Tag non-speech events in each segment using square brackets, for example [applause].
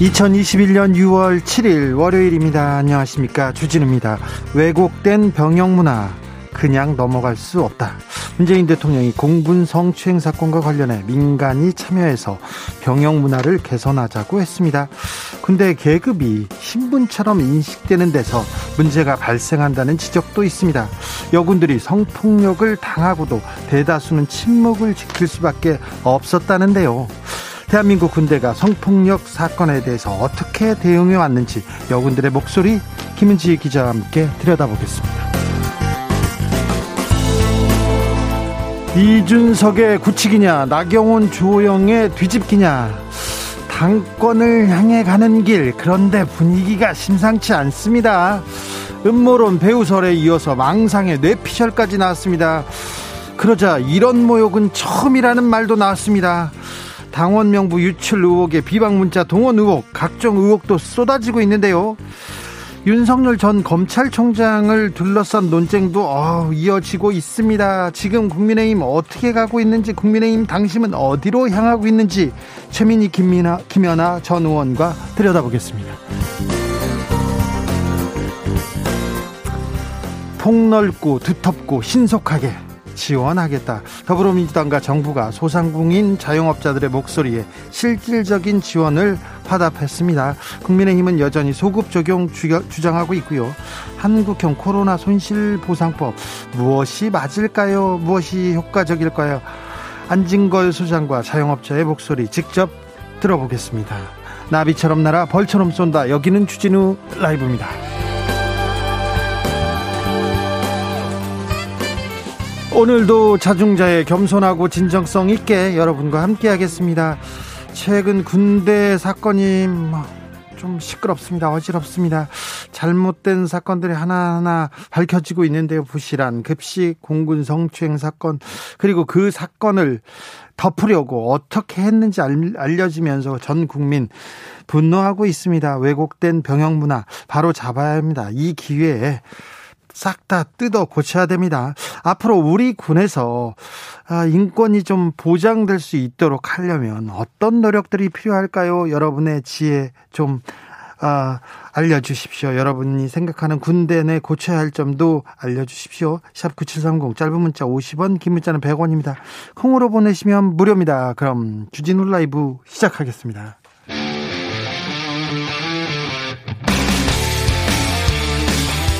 2021년 6월 7일 월요일입니다. 안녕하십니까. 주진우입니다. 왜곡된 병영 문화 그냥 넘어갈 수 없다. 문재인 대통령이 공군 성추행 사건과 관련해 민간이 참여해서 병영 문화를 개선하자고 했습니다. 근데 계급이 신분처럼 인식되는 데서 문제가 발생한다는 지적도 있습니다. 여군들이 성폭력을 당하고도 대다수는 침묵을 지킬 수밖에 없었다는데요. 대한민국 군대가 성폭력 사건에 대해서 어떻게 대응해 왔는지 여군들의 목소리 김은지 기자와 함께 들여다보겠습니다. 이준석의 구치기냐 나경원 조영의 뒤집기냐 당권을 향해 가는 길 그런데 분위기가 심상치 않습니다. 음모론 배우설에 이어서 망상의 뇌피셜까지 나왔습니다. 그러자 이런 모욕은 처음이라는 말도 나왔습니다 당원 명부 유출 의혹에 비방 문자 동원 의혹 각종 의혹도 쏟아지고 있는데요. 윤석열 전 검찰총장을 둘러싼 논쟁도 어, 이어지고 있습니다. 지금 국민의힘 어떻게 가고 있는지 국민의힘 당심은 어디로 향하고 있는지 최민희 김민아, 김연아 전 의원과 들여다보겠습니다. 폭넓고 두텁고 신속하게 지원하겠다. 더불어민주당과 정부가 소상공인 자영업자들의 목소리에 실질적인 지원을 화답했습니다. 국민의힘은 여전히 소급 적용 주장하고 있고요. 한국형 코로나 손실보상법 무엇이 맞을까요? 무엇이 효과적일까요? 안진걸 소장과 자영업자의 목소리 직접 들어보겠습니다. 나비처럼 날아 벌처럼 쏜다. 여기는 주진우 라이브입니다. 오늘도 자중자의 겸손하고 진정성 있게 여러분과 함께 하겠습니다. 최근 군대 사건이 뭐좀 시끄럽습니다. 어지럽습니다. 잘못된 사건들이 하나하나 밝혀지고 있는데요. 부실한 급식 공군 성추행 사건 그리고 그 사건을 덮으려고 어떻게 했는지 알려지면서 전 국민 분노하고 있습니다. 왜곡된 병영 문화 바로 잡아야 합니다. 이 기회에 싹 다 뜯어 고쳐야 됩니다. 앞으로 우리 군에서 아, 인권이 좀 보장될 수 있도록 하려면 어떤 노력들이 필요할까요? 여러분의 지혜 좀 아, 알려주십시오. 여러분이 생각하는 군대 내 고쳐야 할 점도 알려주십시오. 샵 9730 짧은 문자 50원 긴 문자는 100원입니다. 콩으로 보내시면 무료입니다. 그럼 주진우 라이브 시작하겠습니다.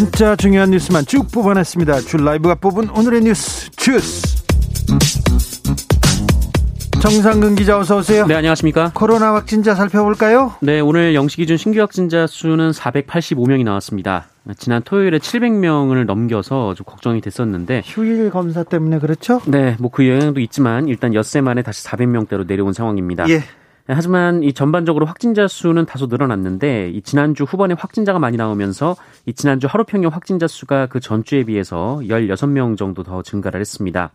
진짜 중요한 뉴스만 쭉 뽑아냈습니다. 줄 라이브가 뽑은 오늘의 뉴스 주스. 정상근 기자 어서 오세요. 네, 안녕하십니까? 코로나 확진자 살펴볼까요? 네, 오늘 영시 기준 신규 확진자 수는 485명이 나왔습니다. 지난 토요일에 700명을 넘겨서 좀 걱정이 됐었는데 휴일 검사 때문에 그렇죠? 네, 뭐 그 영향도 있지만 일단 엿새 만에 다시 400명대로 내려온 상황입니다. 예. 네, 하지만 이 전반적으로 확진자 수는 다소 늘어났는데 이 지난주 후반에 확진자가 많이 나오면서 이 지난주 하루 평균 확진자 수가 그 전주에 비해서 16명 정도 더 증가를 했습니다.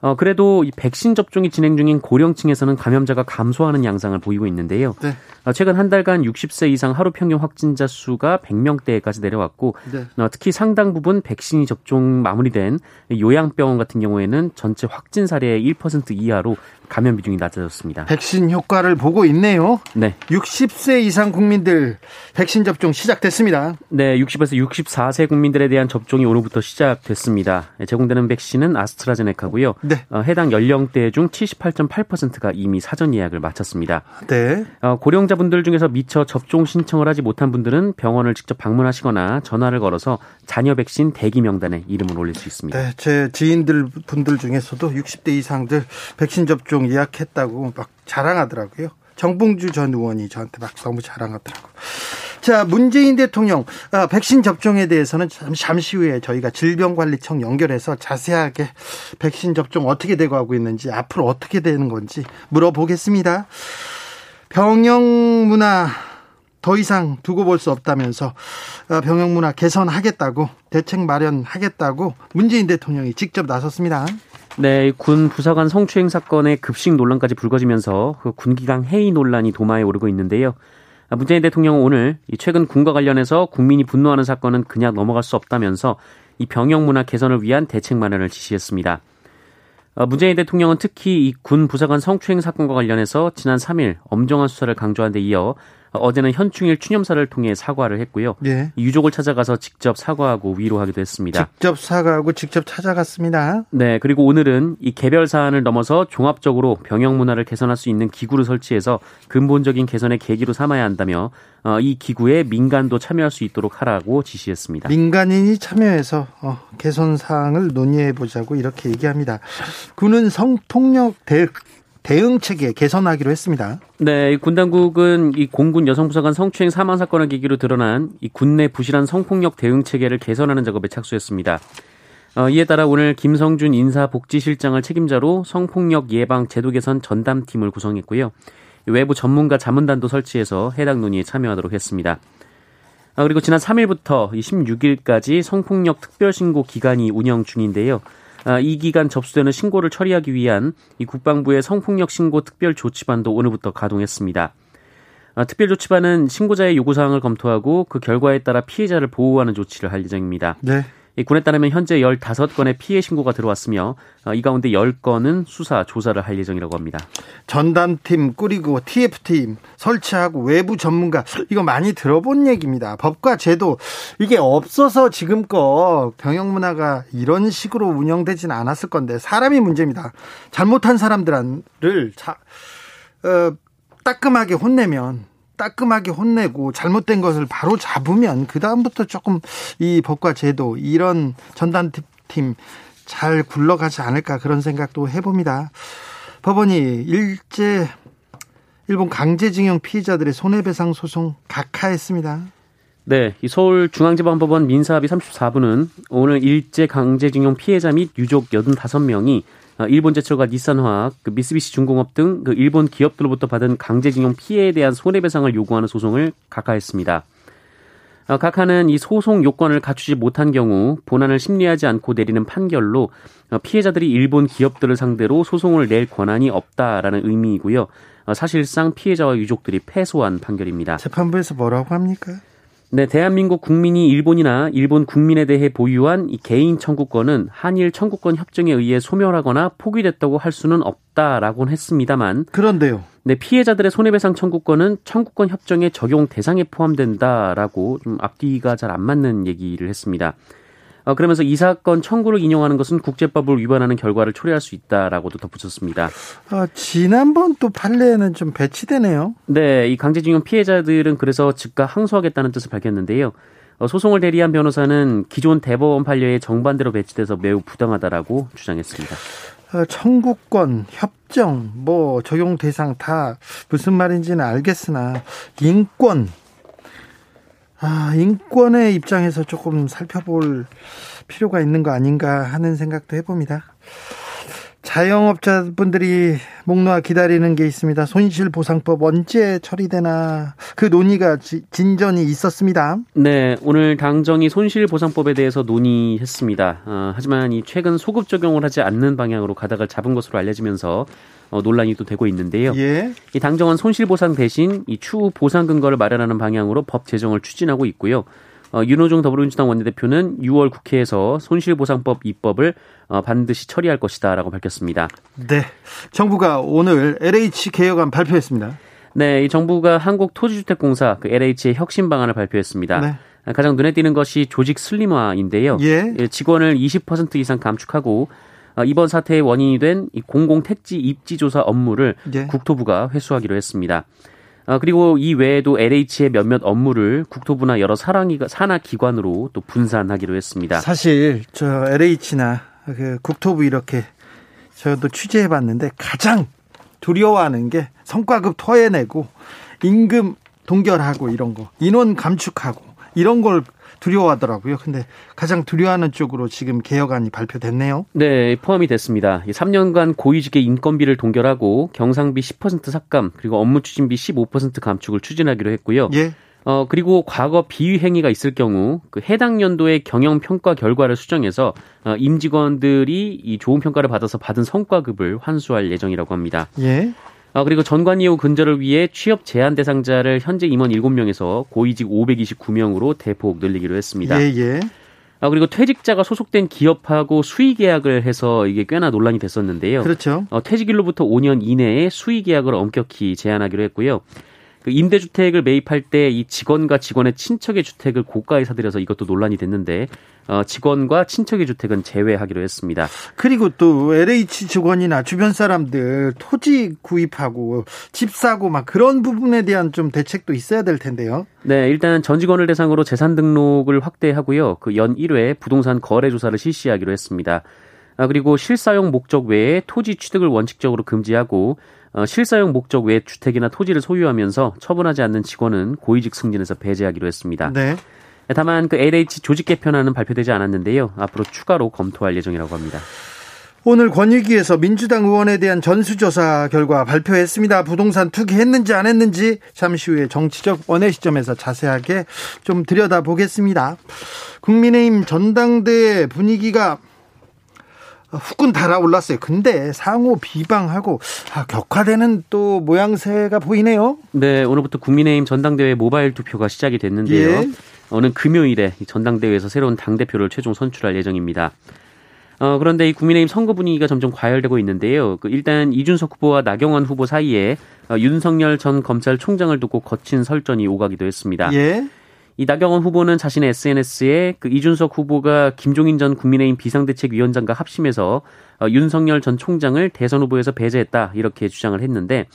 어, 그래도 이 백신 접종이 진행 중인 고령층에서는 감염자가 감소하는 양상을 보이고 있는데요. 네. 어, 최근 한 달간 60세 이상 하루 평균 확진자 수가 100명대까지 내려왔고, 네. 어, 특히 상당 부분 백신이 접종 마무리된 요양병원 같은 경우에는 전체 확진 사례의 1% 이하로 감염 비중이 낮아졌습니다. 백신 효과를 보고 있네요. 네. 60세 이상 국민들 백신 접종 시작됐습니다. 네, 60에서 64세 국민들에 대한 접종이 오늘부터 시작됐습니다. 제공되는 백신은 아스트라제네카고요. 네. 어, 해당 연령대 중 78.8%가 이미 사전 예약을 마쳤습니다. 네. 어, 고령자분들 중에서 미처 접종 신청을 하지 못한 분들은 병원을 직접 방문하시거나 전화를 걸어서 자녀 백신 대기 명단에 이름을 올릴 수 있습니다. 네, 제 지인들 분들 중에서도 60대 이상들 백신 접종 예약했다고 막 자랑하더라고요. 정봉주 전 의원이 저한테 막 너무 자랑하더라고. 자, 문재인 대통령 아, 백신 접종에 대해서는 잠시 후에 저희가 질병관리청 연결해서 자세하게 백신 접종 어떻게 되고 하고 있는지 앞으로 어떻게 되는 건지 물어보겠습니다. 병영 문화 더 이상 두고 볼 수 없다면서 어, 병영 문화 개선하겠다고 대책 마련하겠다고 문재인 대통령이 직접 나섰습니다. 네, 군 부사관 성추행 사건의 급식 논란까지 불거지면서 그 군기강 해이 논란이 도마에 오르고 있는데요. 문재인 대통령은 오늘 최근 군과 관련해서 국민이 분노하는 사건은 그냥 넘어갈 수 없다면서 이 병영 문화 개선을 위한 대책 마련을 지시했습니다. 어, 문재인 대통령은 특히 이 군 부사관 성추행 사건과 관련해서 지난 3일 엄정한 수사를 강조한 데 이어 어제는 현충일 추념사를 통해 사과를 했고요. 예. 유족을 찾아가서 직접 사과하고 위로하기도 했습니다. 직접 사과하고 직접 찾아갔습니다. 네, 그리고 오늘은 이 개별 사안을 넘어서 종합적으로 병영 문화를 개선할 수 있는 기구를 설치해서 근본적인 개선의 계기로 삼아야 한다며 어, 이 기구에 민간도 참여할 수 있도록 하라고 지시했습니다. 민간인이 참여해서 어, 개선 사항을 논의해 보자고 이렇게 얘기합니다. 군은 성폭력 대 대응 체계 개선하기로 했습니다. 네, 군 당국은 이 공군 여성부사관 성추행 사망 사건을 계기로 드러난 이 군내 부실한 성폭력 대응 체계를 개선하는 작업에 착수했습니다. 어, 이에 따라 오늘 김성준 인사복지실장을 책임자로 성폭력 예방 제도 개선 전담팀을 구성했고요. 외부 전문가 자문단도 설치해서 해당 논의에 참여하도록 했습니다. 아, 그리고 지난 3일부터 16일까지 성폭력 특별신고 기간이 운영 중인데요. 아, 이 기간 접수되는 신고를 처리하기 위한 이 국방부의 성폭력 신고 특별 조치반도 오늘부터 가동했습니다. 아, 특별 조치반은 신고자의 요구 사항을 검토하고 그 결과에 따라 피해자를 보호하는 조치를 할 예정입니다. 네. 군에 따르면 현재 15건의 피해 신고가 들어왔으며 어, 이 가운데 10건은 수사, 조사를 할 예정이라고 합니다. 전담팀 꾸리고 TF팀 설치하고 외부 전문가 이거 많이 들어본 얘기입니다. 법과 제도 이게 없어서 지금껏 병역 문화가 이런 식으로 운영되지는 않았을 건데 사람이 문제입니다. 잘못한 사람들을 자, 어, 따끔하게 혼내면 따끔하게 혼내고 잘못된 것을 바로 잡으면 그 다음부터 조금 이 법과 제도 이런 전담팀 잘 굴러가지 않을까 그런 생각도 해봅니다. 법원이 일제 일본 강제징용 피해자들의 손해배상 소송 각하했습니다. 네, 이 서울중앙지방법원 민사합의 34부는 오늘 일제 강제징용 피해자 및 유족 85명이 어, 일본 제철과 니산화학, 그 미쓰비시 중공업 등 그 일본 기업들로부터 받은 강제징용 피해에 대한 손해배상을 요구하는 소송을 각하했습니다. 어, 각하는 이 소송 요건을 갖추지 못한 경우 본안을 심리하지 않고 내리는 판결로 어, 피해자들이 일본 기업들을 상대로 소송을 낼 권한이 없다라는 의미이고요. 사실상 피해자와 유족들이 패소한 판결입니다. 재판부에서 뭐라고 합니까? 네, 대한민국 국민이 일본이나 일본 국민에 대해 보유한 이 개인 청구권은 한일 청구권 협정에 의해 소멸하거나 포기됐다고 할 수는 없다라고는 했습니다만 그런데요. 네, 피해자들의 손해배상 청구권은 청구권 협정의 적용 대상에 포함된다라고 좀 앞뒤가 잘 안 맞는 얘기를 했습니다. 어, 그러면서 이 사건 청구를 인용하는 것은 국제법을 위반하는 결과를 초래할 수 있다라고도 덧붙였습니다. 어, 지난번 또 판례는 좀 배치되네요. 네, 이 강제징용 피해자들은 그래서 즉각 항소하겠다는 뜻을 밝혔는데요. 어, 소송을 대리한 변호사는 기존 대법원 판례에 정반대로 배치돼서 매우 부당하다라고 주장했습니다. 어, 청구권, 협정, 뭐 적용 대상 다 무슨 말인지는 알겠으나 인권 아, 인권의 입장에서 조금 살펴볼 필요가 있는 거 아닌가 하는 생각도 해봅니다. 자영업자분들이 목 놓아 기다리는 게 있습니다. 손실보상법 언제 처리되나 그 논의가 진전이 있었습니다. 네, 오늘 당정이 손실보상법에 대해서 논의했습니다. 어, 하지만 이 최근 소급 적용을 하지 않는 방향으로 가닥을 잡은 것으로 알려지면서 어, 논란이 또 되고 있는데요. 예. 이 당정은 손실보상 대신 이 추후 보상 근거를 마련하는 방향으로 법 제정을 추진하고 있고요. 어, 윤호중 더불어민주당 원내대표는 6월 국회에서 손실보상법 입법을 어, 반드시 처리할 것이다라고 밝혔습니다. 네, 정부가 오늘 LH 개혁안 발표했습니다. 네, 이 정부가 한국토지주택공사 그 LH의 혁신 방안을 발표했습니다. 네. 가장 눈에 띄는 것이 조직 슬림화인데요. 예. 예 직원을 20% 이상 감축하고 어, 이번 사태의 원인이 된 공공 택지 입지 조사 업무를 예. 국토부가 회수하기로 했습니다. 어, 그리고 이 외에도 LH의 몇몇 업무를 국토부나 여러 산하 기관으로 또 분산하기로 했습니다. 사실 저 LH나 그 국토부 이렇게 저도 취재해 봤는데 가장 두려워하는 게 성과급 토해내고 임금 동결하고 이런 거 인원 감축하고 이런 걸 두려워하더라고요. 근데 가장 두려워하는 쪽으로 지금 개혁안이 발표됐네요. 네, 포함이 됐습니다. 3년간 고위직의 인건비를 동결하고 경상비 10% 삭감 그리고 업무 추진비 15% 감축을 추진하기로 했고요. 예. 어, 그리고 과거 비위 행위가 있을 경우 그 해당 연도의 경영 평가 결과를 수정해서 어, 임직원들이 이 좋은 평가를 받아서 받은 성과급을 환수할 예정이라고 합니다. 예. 아, 그리고 전관 이후 근절을 위해 취업 제한 대상자를 현재 임원 7명에서 고위직 529명으로 대폭 늘리기로 했습니다. 예, 예. 아, 그리고 퇴직자가 소속된 기업하고 수의 계약을 해서 이게 꽤나 논란이 됐었는데요. 그렇죠. 어, 퇴직일로부터 5년 이내에 수의 계약을 엄격히 제한하기로 했고요. 그 임대주택을 매입할 때 이 직원과 직원의 친척의 주택을 고가에 사들여서 이것도 논란이 됐는데 어, 직원과 친척의 주택은 제외하기로 했습니다. 그리고 또 LH 직원이나 주변 사람들 토지 구입하고 집 사고 막 그런 부분에 대한 좀 대책도 있어야 될 텐데요. 네, 일단 전 직원을 대상으로 재산 등록을 확대하고요. 그 연 1회 부동산 거래 조사를 실시하기로 했습니다. 아, 그리고 실사용 목적 외에 토지 취득을 원칙적으로 금지하고 어, 실사용 목적 외 주택이나 토지를 소유하면서 처분하지 않는 직원은 고위직 승진에서 배제하기로 했습니다. 네. 다만 그 LH 조직 개편안은 발표되지 않았는데요. 앞으로 추가로 검토할 예정이라고 합니다. 오늘 권익위에서 민주당 의원에 대한 전수조사 결과 발표했습니다. 부동산 투기했는지 안 했는지 잠시 후에 정치적 원의 시점에서 자세하게 좀 들여다보겠습니다. 국민의힘 전당대 분위기가 후끈 달아올랐어요. 근데 상호 비방하고 아, 격화되는 또 모양새가 보이네요. 네, 오늘부터 국민의힘 전당대회 모바일 투표가 시작이 됐는데요. 예. 오늘 금요일에 전당대회에서 새로운 당대표를 최종 선출할 예정입니다. 어, 그런데 이 국민의힘 선거 분위기가 점점 과열되고 있는데요. 그 일단 이준석 후보와 나경원 후보 사이에 어, 윤석열 전 검찰총장을 두고 거친 설전이 오가기도 했습니다. 예. 이 나경원 후보는 자신의 SNS에 그 이준석 후보가 김종인 전 국민의힘 비상대책위원장과 합심해서 어, 윤석열 전 총장을 대선 후보에서 배제했다 이렇게 주장을 했는데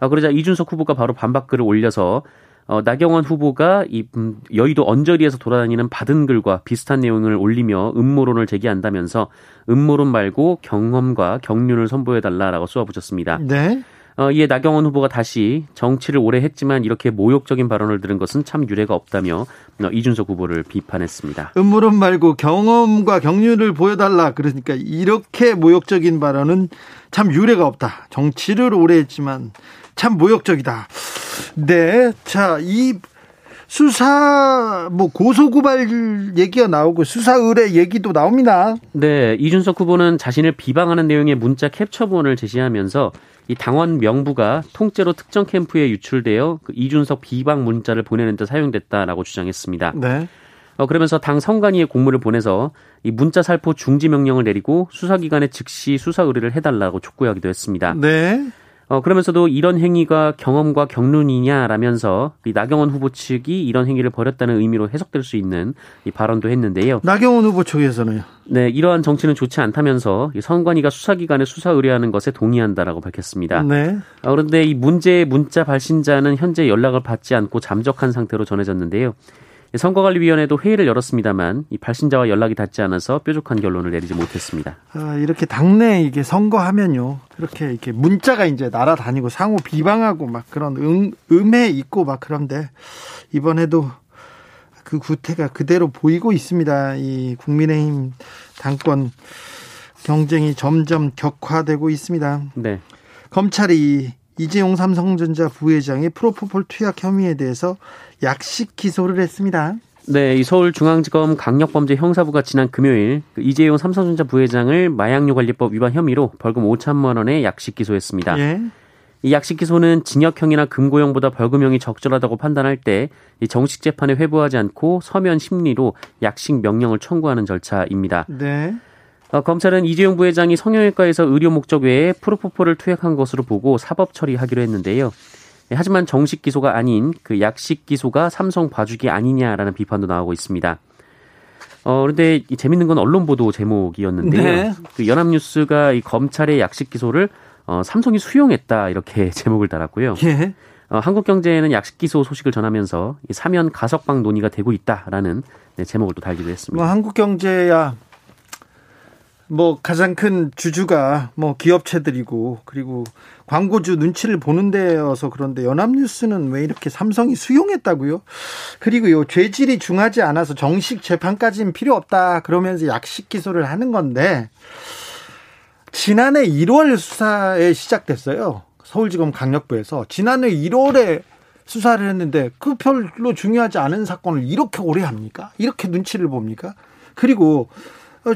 어, 그러자 이준석 후보가 바로 반박글을 올려서 어, 나경원 후보가 이 음, 여의도 언저리에서 돌아다니는 받은 글과 비슷한 내용을 올리며 음모론을 제기한다면서 음모론 말고 경험과 경륜을 선보여달라라고 쏘아붙였습니다. 네. 어, 이에 나경원 후보가 다시 정치를 오래 했지만 이렇게 모욕적인 발언을 들은 것은 참 유례가 없다며 어, 이준석 후보를 비판했습니다. 음모론 말고 경험과 경륜을 보여달라. 그러니까 이렇게 모욕적인 발언은 참 유례가 없다. 정치를 오래 했지만 참 모욕적이다. 네. 자, 이 수사 뭐 고소고발 얘기가 나오고 수사 의뢰 얘기도 나옵니다. 네, 이준석 후보는 자신을 비방하는 내용의 문자 캡처본을 제시하면서 이 당원 명부가 통째로 특정 캠프에 유출되어 그 이준석 비방 문자를 보내는 데 사용됐다라고 주장했습니다. 네. 어, 그러면서 당 선관위에 공문을 보내서 이 문자 살포 중지 명령을 내리고 수사기관에 즉시 수사 의뢰를 해달라고 촉구하기도 했습니다. 네. 어, 그러면서도 이런 행위가 경험과 경륜이냐라면서 이 나경원 후보 측이 이런 행위를 벌였다는 의미로 해석될 수 있는 이 발언도 했는데요. 나경원 후보 측에서는요? 네, 이러한 정치는 좋지 않다면서 이 선관위가 수사기관에 수사 의뢰하는 것에 동의한다라고 밝혔습니다. 네. 어, 그런데 이 문제의 문자 발신자는 현재 연락을 받지 않고 잠적한 상태로 전해졌는데요. 선거관리위원회도 회의를 열었습니다만 이 발신자와 연락이 닿지 않아서 뾰족한 결론을 내리지 못했습니다. 아, 이렇게 당내 이게 선거하면요, 이렇게 이렇게 문자가 이제 날아다니고 상호 비방하고 막 그런 음, 음해 있고 막 그런데 이번에도 그 구태가 그대로 보이고 있습니다. 이 국민의힘 당권 경쟁이 점점 격화되고 있습니다. 네. 검찰이 이재용 삼성전자 부회장의 프로포폴 투약 혐의에 대해서 약식 기소를 했습니다. 네, 이 서울중앙지검 강력범죄 형사부가 지난 금요일 그 이재용 삼성전자 부회장을 마약류 관리법 위반 혐의로 벌금 5천만 원의 약식 기소했습니다. 예. 이 약식 기소는 징역형이나 금고형보다 벌금형이 적절하다고 판단할 때 정식 재판에 회부하지 않고 서면 심리로 약식 명령을 청구하는 절차입니다. 네. 어, 검찰은 이재용 부회장이 성형외과에서 의료 목적 외에 프로포폴을 투약한 것으로 보고 사법 처리하기로 했는데요. 네, 하지만 정식 기소가 아닌 그 약식 기소가 삼성 봐주기 아니냐라는 비판도 나오고 있습니다. 어, 그런데 이 재밌는 건 언론 보도 제목이었는데요. 네. 그 연합뉴스가 이 검찰의 약식 기소를 어, 삼성이 수용했다 이렇게 [laughs] 제목을 달았고요. 예. 어, 한국경제는 약식 기소 소식을 전하면서 이 사면 가석방 논의가 되고 있다라는 네, 제목을 또 달기도 했습니다. 뭐 한국경제야 뭐 가장 큰 주주가 뭐 기업체들이고 그리고 광고주 눈치를 보는 데여서 그런데 연합뉴스는 왜 이렇게 삼성이 수용했다고요? 그리고 요 죄질이 중하지 않아서 정식 재판까지는 필요 없다 그러면서 약식 기소를 하는 건데 지난해 1월 수사에 시작됐어요. 서울지검 강력부에서 지난해 1월에 수사를 했는데 그 별로 중요하지 않은 사건을 이렇게 오래 합니까? 이렇게 눈치를 봅니까? 그리고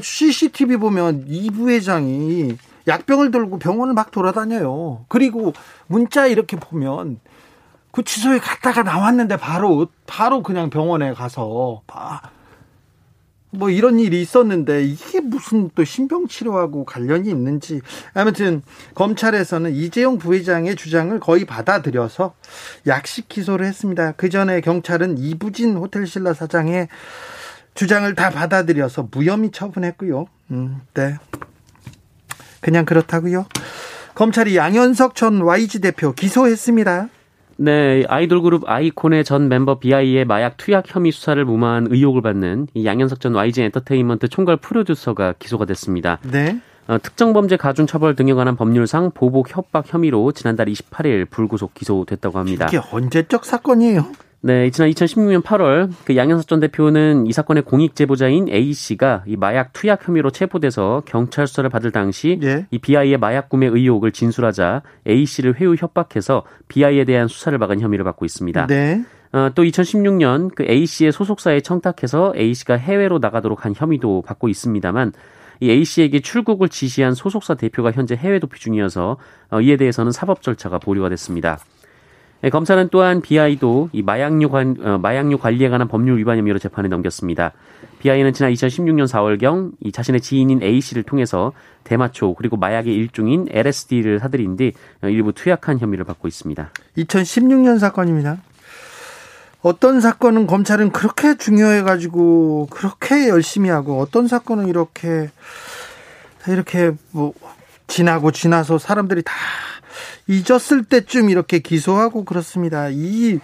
CCTV 보면 이 부회장이 약병을 들고 병원을 막 돌아다녀요. 그리고 문자 이렇게 보면 구치소에 갔다가 나왔는데 바로 바로 그냥 병원에 가서 뭐 이런 일이 있었는데 이게 무슨 또 신병 치료하고 관련이 있는지 아무튼 검찰에서는 이재용 부회장의 주장을 거의 받아들여서 약식 기소를 했습니다. 그 전에 경찰은 이부진 호텔 신라 사장의 주장을 다 받아들여서 무혐의 처분했고요. 음, 네. 그냥 그렇다고요. 검찰이 양현석 전 YG 대표 기소했습니다. 네, 아이돌 그룹 아이콘의 전 멤버 비아이의 마약 투약 혐의 수사를 무마한 의혹을 받는 이 양현석 전 YG 엔터테인먼트 총괄 프로듀서가 기소가 됐습니다. 네. 어, 특정범죄 가중 처벌 등에 관한 법률상 보복 협박 혐의로 지난달 28일 불구속 기소됐다고 합니다. 이게 언제적 사건이에요? 네, 지난 2016년 8월 그 양현석 전 대표는 이 사건의 공익 제보자인 A 씨가 이 마약 투약 혐의로 체포돼서 경찰 수사를 받을 당시 예. 이 BI의 마약 구매 의혹을 진술하자 A 씨를 회유 협박해서 BI에 대한 수사를 막은 혐의를 받고 있습니다. 네. 어, 또 2016년 그 A 씨의 소속사에 청탁해서 A 씨가 해외로 나가도록 한 혐의도 받고 있습니다만 이 A 씨에게 출국을 지시한 소속사 대표가 현재 해외 도피 중이어서 어, 이에 대해서는 사법 절차가 보류가 됐습니다. 예, 검사는 또한 BI도 이 마약류 관, 어, 마약류 관리에 관한 법률 위반 혐의로 재판에 넘겼습니다. BI는 지난 2016년 4월경 이 자신의 지인인 A 씨를 통해서 대마초 그리고 마약의 일종인 LSD를 사들인 뒤 어, 일부 투약한 혐의를 받고 있습니다. 2016년 사건입니다. 어떤 사건은 검찰은 그렇게 중요해가지고 그렇게 열심히 하고 어떤 사건은 이렇게 이렇게 뭐 지나고 지나서 사람들이 다 잊었을 때쯤 이렇게 기소하고 그렇습니다. 이,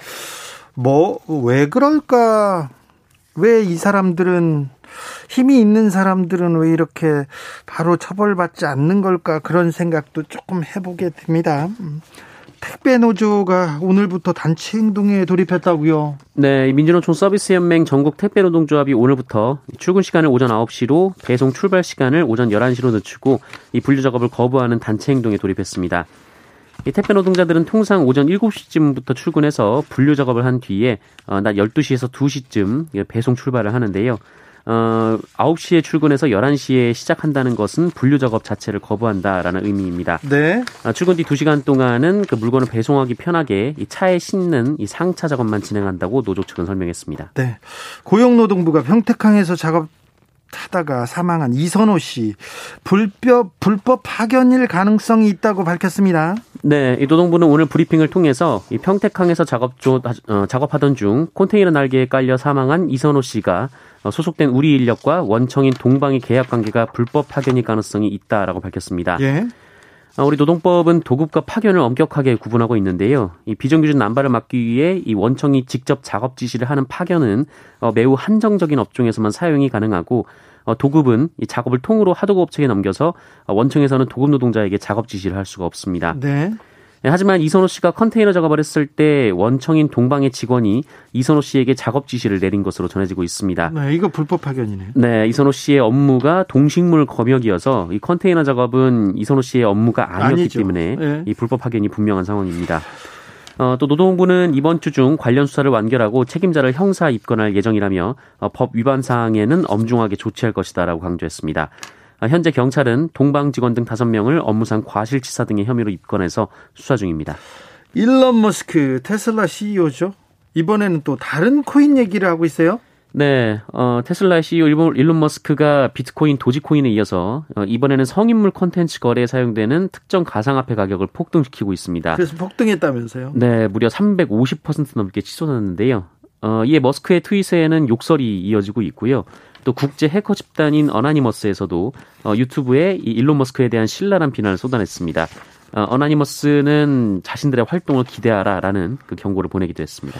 뭐, 왜 그럴까? 왜 이 사람들은, 힘이 있는 사람들은 왜 이렇게 바로 처벌받지 않는 걸까? 그런 생각도 조금 해보게 됩니다. 음. 택배 노조가 오늘부터 단체 행동에 돌입했다고요. 네, 민주노총 서비스 연맹 전국 택배 노동조합이 오늘부터 출근 시간을 오전 9시로 배송 출발 시간을 오전 11시로 늦추고 이 분류 작업을 거부하는 단체 행동에 돌입했습니다. 이 택배 노동자들은 통상 오전 7시쯤부터 출근해서 분류 작업을 한 뒤에 어, 낮 12시에서 2시쯤 배송 출발을 하는데요. 어, 9시에 출근해서 11시에 시작한다는 것은 분류 작업 자체를 거부한다라는 의미입니다. 네. 어, 출근 뒤 2시간 동안은 그 물건을 배송하기 편하게 이 차에 싣는 이 상차 작업만 진행한다고 노조 측은 설명했습니다. 네. 고용노동부가 평택항에서 작업 타다가 사망한 이선호 씨 불법 불법 파견일 가능성이 있다고 밝혔습니다. 네, 이 노동부는 오늘 브리핑을 통해서 이 평택항에서 작업 조, 어, 작업하던 중 컨테이너 날개에 깔려 사망한 이선호 씨가 어, 소속된 우리 인력과 원청인 동방의 계약 관계가 불법 파견일 가능성이 있다라고 밝혔습니다. 예. 어, 우리 노동법은 도급과 파견을 엄격하게 구분하고 있는데요. 이 비정규직 남발을 막기 위해 이 원청이 직접 작업 지시를 하는 파견은 어, 매우 한정적인 업종에서만 사용이 가능하고 어, 도급은 이 작업을 통으로 하도급 업체에 넘겨서 원청에서는 도급 노동자에게 작업 지시를 할 수가 없습니다. 네. 네, 하지만 이선호 씨가 컨테이너 작업을 했을 때 원청인 동방의 직원이 이선호 씨에게 작업 지시를 내린 것으로 전해지고 있습니다. 네, 이거 불법 파견이네. 네, 이선호 씨의 업무가 동식물 검역이어서 이 컨테이너 작업은 이선호 씨의 업무가 아니었기 아니죠. 때문에 네. 이 불법 파견이 분명한 상황입니다. 어, 또 노동부는 이번 주 중 관련 수사를 완결하고 책임자를 형사 입건할 예정이라며 어, 법 위반 사항에는 엄중하게 조치할 것이다라고 강조했습니다. 현재 경찰은 동방 직원 등 5명을 업무상 과실치사 등의 혐의로 입건해서 수사 중입니다. 일론 머스크 테슬라 CEO죠. 이번에는 또 다른 코인 얘기를 하고 있어요. 네, 어, 테슬라 CEO 일본 일론 머스크가 비트코인, 도지코인에 이어서 어, 이번에는 성인물 콘텐츠 거래에 사용되는 특정 가상화폐 가격을 폭등시키고 있습니다. 그래서 폭등했다면서요? 네, 무려 350% 넘게 치솟았는데요. 어, 이에 머스크의 트윗에는 욕설이 이어지고 있고요. 또 국제 해커 집단인 어나니머스에서도 어, 유튜브에 이 일론 머스크에 대한 신랄한 비난을 쏟아냈습니다. 어, 어나니머스는 자신들의 활동을 기대하라라는 그 경고를 보내기도 했습니다.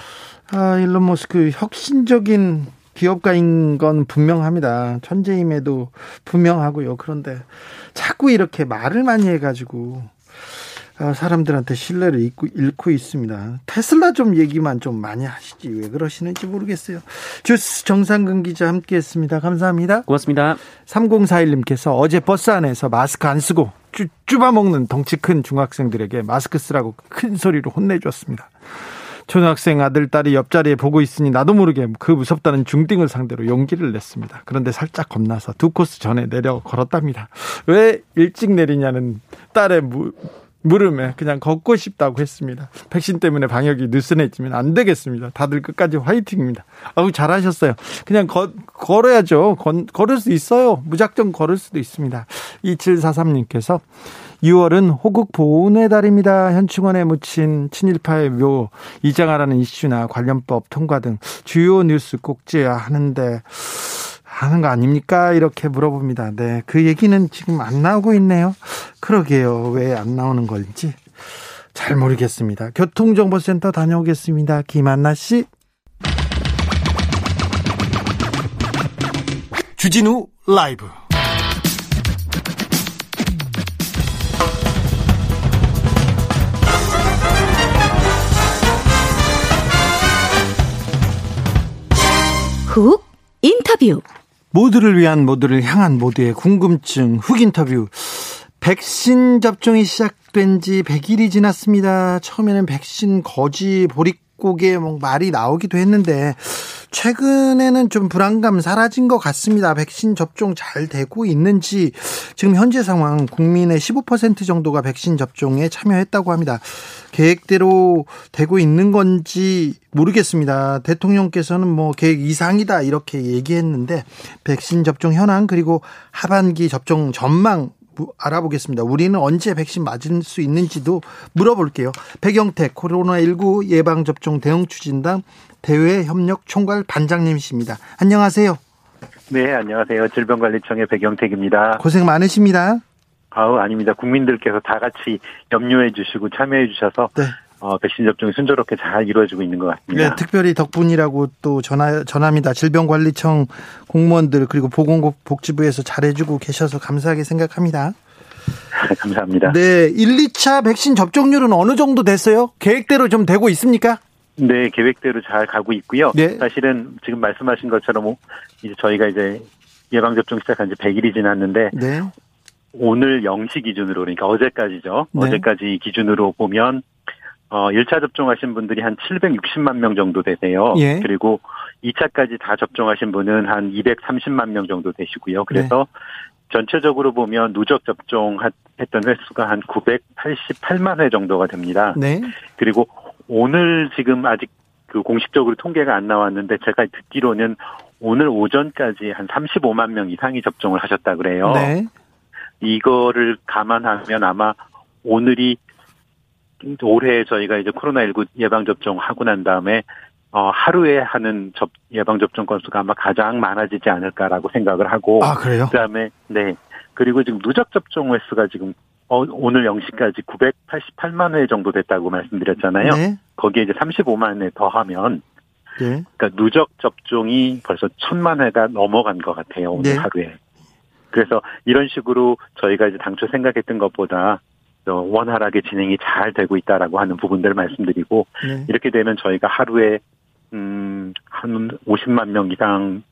아, 일론 머스크 혁신적인 기업가인 건 분명합니다. 천재임에도 분명하고요. 그런데 자꾸 이렇게 말을 많이 해가지고 아, 사람들한테 신뢰를 잃고, 잃고 있습니다. 테슬라 좀 얘기만 좀 많이 하시지 왜 그러시는지 모르겠어요. 주스 정상근 기자 함께했습니다. 감사합니다. 고맙습니다. 3041님께서 어제 버스 안에서 마스크 안 쓰고 쭈, 쭈바 먹는 덩치 큰 중학생들에게 마스크 쓰라고 큰 소리로 혼내줬습니다. 초등학생 아들, 딸이 옆자리에 보고 있으니 나도 모르게 그 무섭다는 중딩을 상대로 용기를 냈습니다. 그런데 살짝 겁나서 두 코스 전에 내려 걸었답니다. 왜 일찍 내리냐는 딸의 무, 물음에 그냥 걷고 싶다고 했습니다. 백신 때문에 방역이 느슨해지면 안 되겠습니다. 다들 끝까지 화이팅입니다. 아우 잘하셨어요. 그냥 거, 걸어야죠. 건, 걸을 수 있어요. 무작정 걸을 수도 있습니다. 2743님께서 6월은 호국 보훈의 달입니다. 현충원에 묻힌 친일파의 묘 이장하라는 이슈나 관련법 통과 등 주요 뉴스 꼭지어야 하는데 하는 거 아닙니까? 이렇게 물어봅니다. 네. 그 얘기는 지금 안 나오고 있네요. 그러게요. 왜 안 나오는 건지 잘 모르겠습니다. 교통정보센터 다녀오겠습니다. 김한나 씨. 주진우 라이브. 훅 인터뷰. 모두를 위한 모두를 향한 모두의 궁금증 훅 인터뷰. 백신 접종이 시작된 지 100일이 지났습니다. 처음에는 백신 거지 보릿 고개 뭐 말이 나오기도 했는데 최근에는 좀 불안감 사라진 것 같습니다. 백신 접종 잘 되고 있는지 지금 현재 상황 국민의 15% 정도가 백신 접종에 참여했다고 합니다. 계획대로 되고 있는 건지 모르겠습니다. 대통령께서는 뭐 계획 이상이다 이렇게 얘기했는데 백신 접종 현황 그리고 하반기 접종 전망 알아보겠습니다. 우리는 언제 백신 맞을 수 있는지도 물어볼게요. 백영택 코로나19 예방접종 대응 추진당 대외협력 총괄 반장님이십니다. 안녕하세요. 네, 안녕하세요. 질병관리청의 백영택입니다. 고생 많으십니다. 아우 아닙니다. 국민들께서 다 같이 염려해 주시고 참여해 주셔서 네. 어, 백신 접종이 순조롭게 잘 이루어지고 있는 것 같습니다. 네, 특별히 덕분이라고 또 전하, 전합니다. 질병관리청 공무원들 그리고 보건복지부에서 잘해주고 계셔서 감사하게 생각합니다. [laughs] 감사합니다. 네, 1, 2차 백신 접종률은 어느 정도 됐어요? 계획대로 좀 되고 있습니까? 네, 계획대로 잘 가고 있고요. 네. 사실은 지금 말씀하신 것처럼 이제 저희가 이제 예방접종 시작한 지 100일이 지났는데 네. 오늘 0시 기준으로 그러니까 어제까지죠. 네. 어제까지 기준으로 보면 어 1차 접종하신 분들이 한 760만 명 정도 되세요. 예. 그리고 2차까지 다 접종하신 분은 한 230만 명 정도 되시고요. 그래서 네. 전체적으로 보면 누적 접종했던 횟수가 한 988만 회 정도가 됩니다. 네. 그리고 오늘 지금 아직 그 공식적으로 통계가 안 나왔는데 제가 듣기로는 오늘 오전까지 한 35만 명 이상이 접종을 하셨다 그래요. 네. 이거를 감안하면 아마 오늘이 올해 저희가 이제 코로나19 예방접종 하고 난 다음에 어, 하루에 하는 접, 예방접종 건수가 아마 가장 많아지지 않을까라고 생각을 하고. 아, 그래요? 그 다음에, 네. 그리고 지금 누적 접종 횟수가 지금 어, 오늘 0시까지 988만 회 정도 됐다고 말씀드렸잖아요. 네. 거기에 이제 35만 회 더하면 네. 그러니까 누적 접종이 벌써 1000만 회가 넘어간 것 같아요. 오늘 네. 하루에. 그래서 이런 식으로 저희가 이제 당초 생각했던 것보다 원활하게 진행이 잘 되고 있다라고 하는 부분들을 말씀드리고 네. 이렇게 되면 저희가 하루에 음, 한 50만 명 이상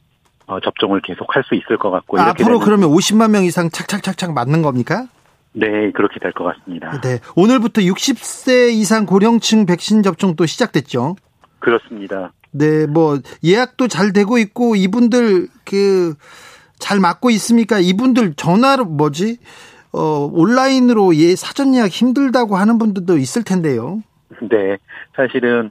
어, 접종을 계속 할 수 있을 것 같고 아, 앞으로 그러면 50만 명 이상 착착착착 맞는 겁니까? 네, 그렇게 될 것 같습니다. 네, 오늘부터 60세 이상 고령층 백신 접종도 시작됐죠. 그렇습니다. 네, 뭐 예약도 잘 되고 있고 이분들 그 잘 맞고 있습니까? 이분들 전화로 뭐지? 어, 온라인으로 예, 사전 예약 힘들다고 하는 분들도 있을 텐데요. 네. 사실은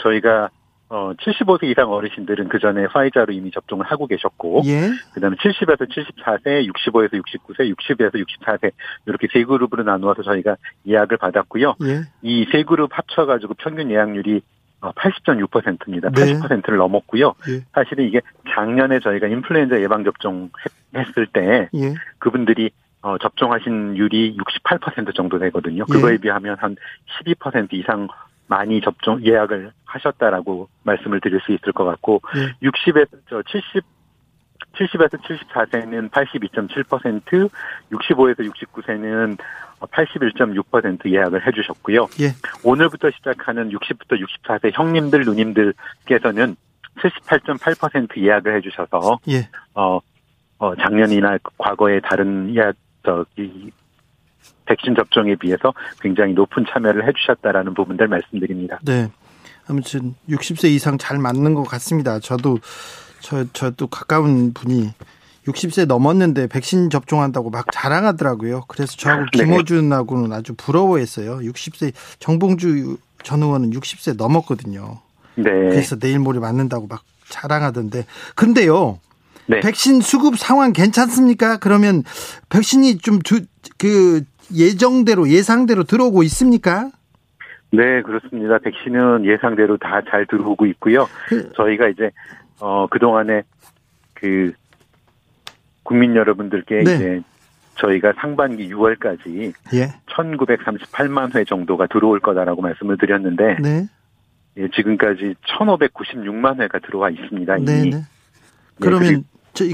저희가 어 75세 이상 어르신들은 그 전에 화이자로 이미 접종을 하고 계셨고, 예. 그 다음에 70에서 74세, 65에서 69세, 60에서 64세 이렇게 세 그룹으로 나누어서 저희가 예약을 받았고요. 예. 이세 그룹 합쳐가지고 평균 예약률이 80.6%입니다. 어, 네. 80%를 넘었고요. 예. 사실은 이게 작년에 저희가 인플루엔자 예방 접종 했을 때 예. 그분들이 어, 접종하신 율이 68% 정도 되거든요. 예. 그거에 비하면 한 12% 이상 많이 접종 예약을 하셨다라고 말씀을 드릴 수 있을 것 같고 예. 60에서 저 70, 70에서 74세는 82.7%, 65에서 69세는 81.6% 예약을 해주셨고요. 예. 오늘부터 시작하는 60부터 64세 형님들, 누님들께서는 78.8% 예약을 해주셔서 예. 어, 어 작년이나 과거의 다른 예약 저기 백신 접종에 비해서 굉장히 높은 참여를 해주셨다라는 부분들 말씀드립니다. 네. 아무튼 60세 이상 잘 맞는 것 같습니다. 저도 저 저도 가까운 분이 60세 넘었는데 백신 접종한다고 막 자랑하더라고요. 그래서 저하고 네. 김호준하고는 아주 부러워했어요. 60세 정봉주 전 의원은 60세 넘었거든요. 네. 그래서 내일 모레 맞는다고 막 자랑하던데. 근데요. 네. 백신 수급 상황 괜찮습니까? 그러면 백신이 좀그 예정대로 예상대로 들어오고 있습니까? 네, 그렇습니다. 백신은 예상대로 다 잘 들어오고 있고요. 그, 저희가 이제 어 그동안에 그 국민 여러분들께 네. 이제 저희가 상반기 6월까지 예. 1938만 회 정도가 들어올 거다라고 말씀을 드렸는데 네. 예, 지금까지 1596만 회가 들어와 있습니다. 이미. 네, 네. 예, 그러면 예,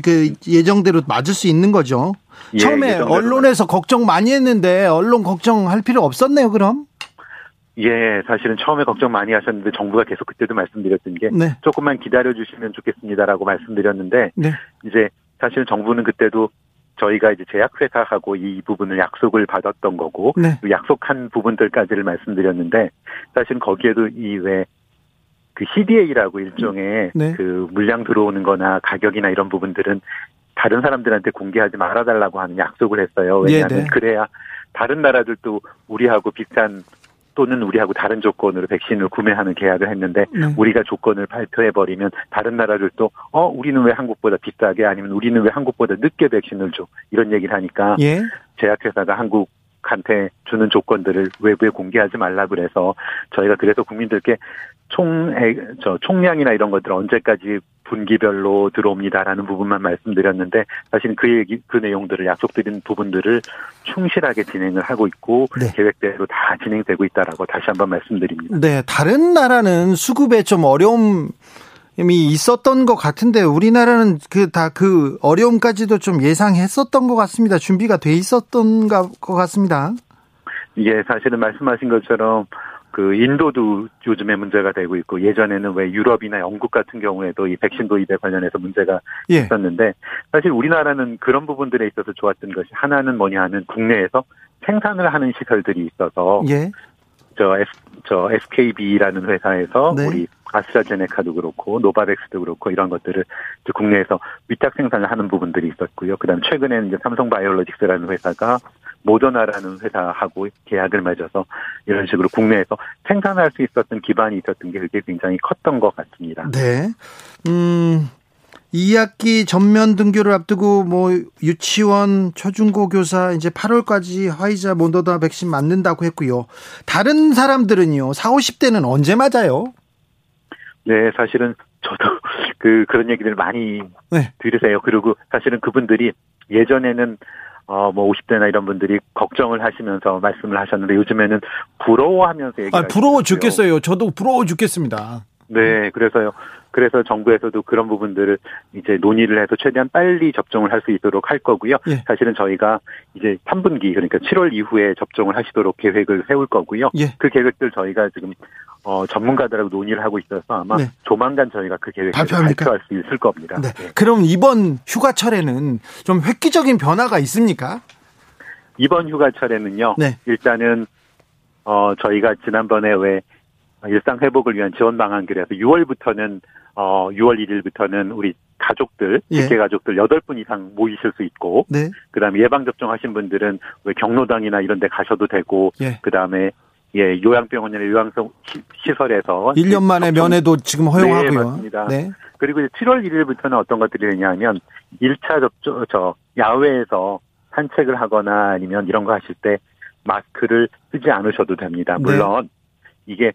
그 예정대로 맞을 수 있는 거죠. 예, 처음에 언론에서 걱정 많이 했는데 언론 걱정할 필요 없었네요. 그럼? 예, 사실은 처음에 걱정 많이 하셨는데 정부가 계속 그때도 말씀드렸던 게 네. 조금만 기다려 주시면 좋겠습니다라고 말씀드렸는데 네. 이제 사실 정부는 그때도 저희가 이제 제약회사하고 이 부분을 약속을 받았던 거고 네. 그 약속한 부분들까지를 말씀드렸는데 사실 거기에도 이외 그 CDA라고 일종의 네. 그 물량 들어오는 거나 가격이나 이런 부분들은 다른 사람들한테 공개하지 말아달라고 하는 약속을 했어요. 왜냐하면 네, 네. 그래야 다른 나라들도 우리하고 비슷한 또는 우리하고 다른 조건으로 백신을 구매하는 계약을 했는데 네. 우리가 조건을 발표해 버리면 다른 나라들도 어 우리는 왜 한국보다 비싸게 아니면 우리는 왜 한국보다 늦게 백신을 줘 이런 얘기를 하니까 예. 제약회사가 한국 한테 주는 조건들을 외부에 공개하지 말라 그래서 저희가 그래서 국민들께 총, 저, 총량이나 이런 것들 언제까지 분기별로 들어옵니다라는 부분만 말씀드렸는데 사실 그 얘기, 그 내용들을 약속드린 부분들을 충실하게 진행을 하고 있고 네. 계획대로 다 진행되고 있다라고 다시 한번 말씀드립니다. 네, 다른 나라는 수급에 좀 어려움 이 있었던 것 같은데 우리나라는 그 다그 그 어려움까지도 좀 예상했었던 것 같습니다. 준비가 돼 있었던 것 같습니다. 예, 사실은 말씀하신 것처럼 그 인도도 요즘에 문제가 되고 있고 예전에는 왜 유럽이나 영국 같은 경우에도 이 백신 도입에 관련해서 문제가 예. 있었는데 사실 우리나라는 그런 부분들에 있어서 좋았던 것이 하나는 뭐냐 하면 국내에서 생산을 하는 시설들이 있어서 예. 저, F, 저 SKB라는 회사에서 네. 우리 아스트라제네카도 그렇고 노바백스도 그렇고 이런 것들을 국내에서 위탁 생산을 하는 부분들이 있었고요. 그다음 최근에는 이제 삼성 바이오로직스라는 회사가 모더나라는 회사하고 계약을 맺어서 이런 식으로 국내에서 생산할 수 있었던 기반이 있었던 게 그게 굉장히 컸던 것 같습니다. 네. 음. 2학기 전면 등교를 앞두고 뭐 유치원, 초중고 교사 이제 8월까지 화이자 모더나 백신 맞는다고 했고요. 다른 사람들은요. 4, 50대는 언제 맞아요? 네, 사실은 저도 [laughs] 그 그런 얘기들 많이 네. 들으세요. 그리고 사실은 그분들이 예전에는 어, 뭐 50대나 이런 분들이 걱정을 하시면서 말씀을 하셨는데 요즘에는 부러워하면서 얘기를 아, 부러워 죽겠어요. 저도 부러워 죽겠습니다. 네, 그래서요. 그래서 정부에서도 그런 부분들을 이제 논의를 해서 최대한 빨리 접종을 할 수 있도록 할 거고요. 예. 사실은 저희가 이제 3분기 그러니까 7월 이후에 접종을 하시도록 계획을 세울 거고요. 예. 그 계획들 저희가 지금 어, 전문가들하고 논의를 하고 있어서 아마 네. 조만간 저희가 그 계획을 발표합니까? 발표할 수 있을 겁니다. 네. 네. 그럼 이번 휴가철에는 좀 획기적인 변화가 있습니까? 이번 휴가철에는요. 네. 일단은 어, 저희가 지난번에 왜 일상 회복을 위한 지원 방안기로 해서 6월부터는 어 6월 1일부터는 우리 가족들, 예. 직계 가족들 8분 이상 모이실 수 있고, 네. 그 다음에 예방 접종 하신 분들은 왜 경로당이나 이런 데 가셔도 되고, 예. 그 다음에 예, 요양병원이나 요양성 시설에서 1년 만에 접종, 면회도 지금 허용하고요. 네, 맞습니다. 네. 그리고 이제 7월 1일부터는 어떤 것들이 되냐면 1차 접종 저 야외에서 산책을 하거나 아니면 이런 거 하실 때 마스크를 쓰지 않으셔도 됩니다. 네. 물론 네. 이게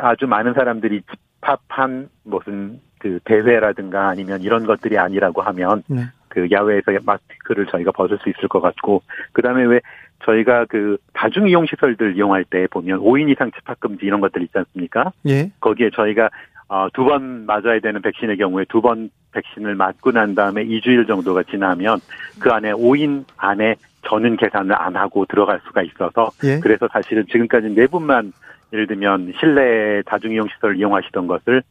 아주 많은 사람들이 집합한 무슨 그 대회라든가 아니면 이런 것들이 아니라고 하면 네. 그 야외에서 마스크를 저희가 벗을 수 있을 것 같고 그다음에 왜 저희가 그 다중 이용 시설들 이용할 때 보면 5인 이상 집합 금지 이런 것들 있지 않습니까? 예. 거기에 저희가 어, 두 번 맞아야 되는 백신의 경우에 두 번 백신을 맞고 난 다음에 2주일 정도가 지나면 그 안에 5인 안에 저는 계산을 안 하고 들어갈 수가 있어서 예. 그래서 사실은 지금까지 네 분만 예를 들면 실내 다중이용 시설을 이용하시던 것을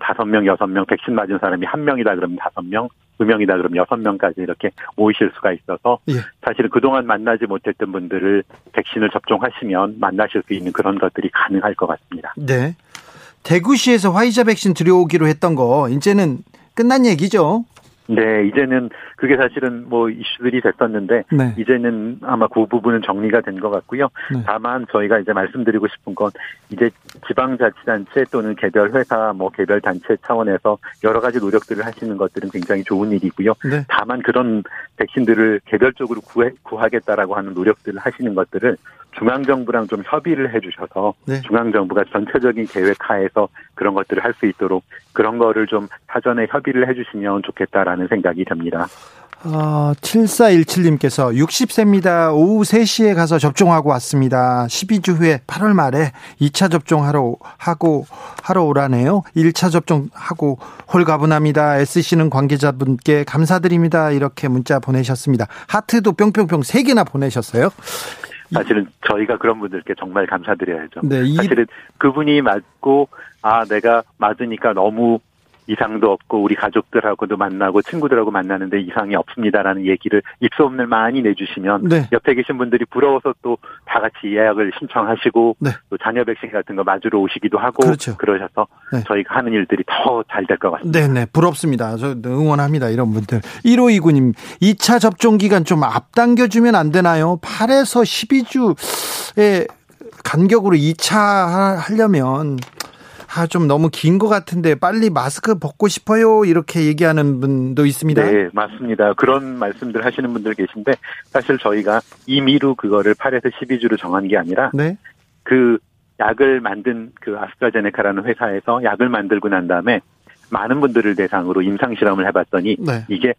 다섯 명, 여섯 명 백신 맞은 사람이 한 명이다 그러면 다섯 명, 두 명이다 그러면 여섯 명까지 이렇게 모이실 수가 있어서 예. 사실은 그동안 만나지 못했던 분들을 백신을 접종하시면 만나실 수 있는 그런 것들이 가능할 것 같습니다. 네. 대구시에서 화이자 백신 들여오기로 했던 거 이제는 끝난 얘기죠? 네, 이제는 그게 사실은 뭐 이슈들이 됐었는데 네. 이제는 아마 그 부분은 정리가 된 것 같고요. 네. 다만 저희가 이제 말씀드리고 싶은 건 이제 지방자치단체 또는 개별 회사 뭐 개별 단체 차원에서 여러 가지 노력들을 하시는 것들은 굉장히 좋은 일이고요. 네. 다만 그런 백신들을 개별적으로 구해, 구하겠다라고 하는 노력들을 하시는 것들을 중앙정부랑 좀 협의를 해주셔서 네. 중앙정부가 전체적인 계획 하에서 그런 것들을 할 수 있도록 그런 거를 좀 사전에 협의를 해주시면 좋겠다라는 생각이 듭니다. 어, 7417님께서 60세입니다. 오후 3시에 가서 접종하고 왔습니다. 12주 후에 8월 말에 2차 접종하러 하고 하러 오라네요. 1차 접종하고 홀가분합니다. SC는 관계자분께 감사드립니다. 이렇게 문자 보내셨습니다. 하트도 뿅뿅뿅 3개나 보내셨어요. 사실은 저희가 그런 분들께 정말 감사드려야죠. 네, 사실은 그분이 맞고 아 내가 맞으니까 너무 이상도 없고 우리 가족들하고도 만나고 친구들하고 만나는데 이상이 없습니다라는 얘기를 입소문을 많이 내주시면 네. 옆에 계신 분들이 부러워서 또 다 같이 예약을 신청하시고 네. 또 자녀 백신 같은 거 맞으러 오시기도 하고 그렇죠. 그러셔서 네. 저희가 하는 일들이 더 잘 될 것 같습니다. 네네 부럽습니다. 저 응원합니다 이런 분들. 1529님 2차 접종 기간 좀 앞당겨 주면 안 되나요? 8에서 12주의 간격으로 2차 하려면 아, 좀 너무 긴 것 같은데 빨리 마스크 벗고 싶어요. 이렇게 얘기하는 분도 있습니다. 네, 맞습니다. 그런 말씀들 하시는 분들 계신데 사실 저희가 임의로 그거를 8에서 12주로 정한 게 아니라 네. 그 약을 만든 그 아스트라제네카라는 회사에서 약을 만들고 난 다음에 많은 분들을 대상으로 임상 실험을 해봤더니 네. 이게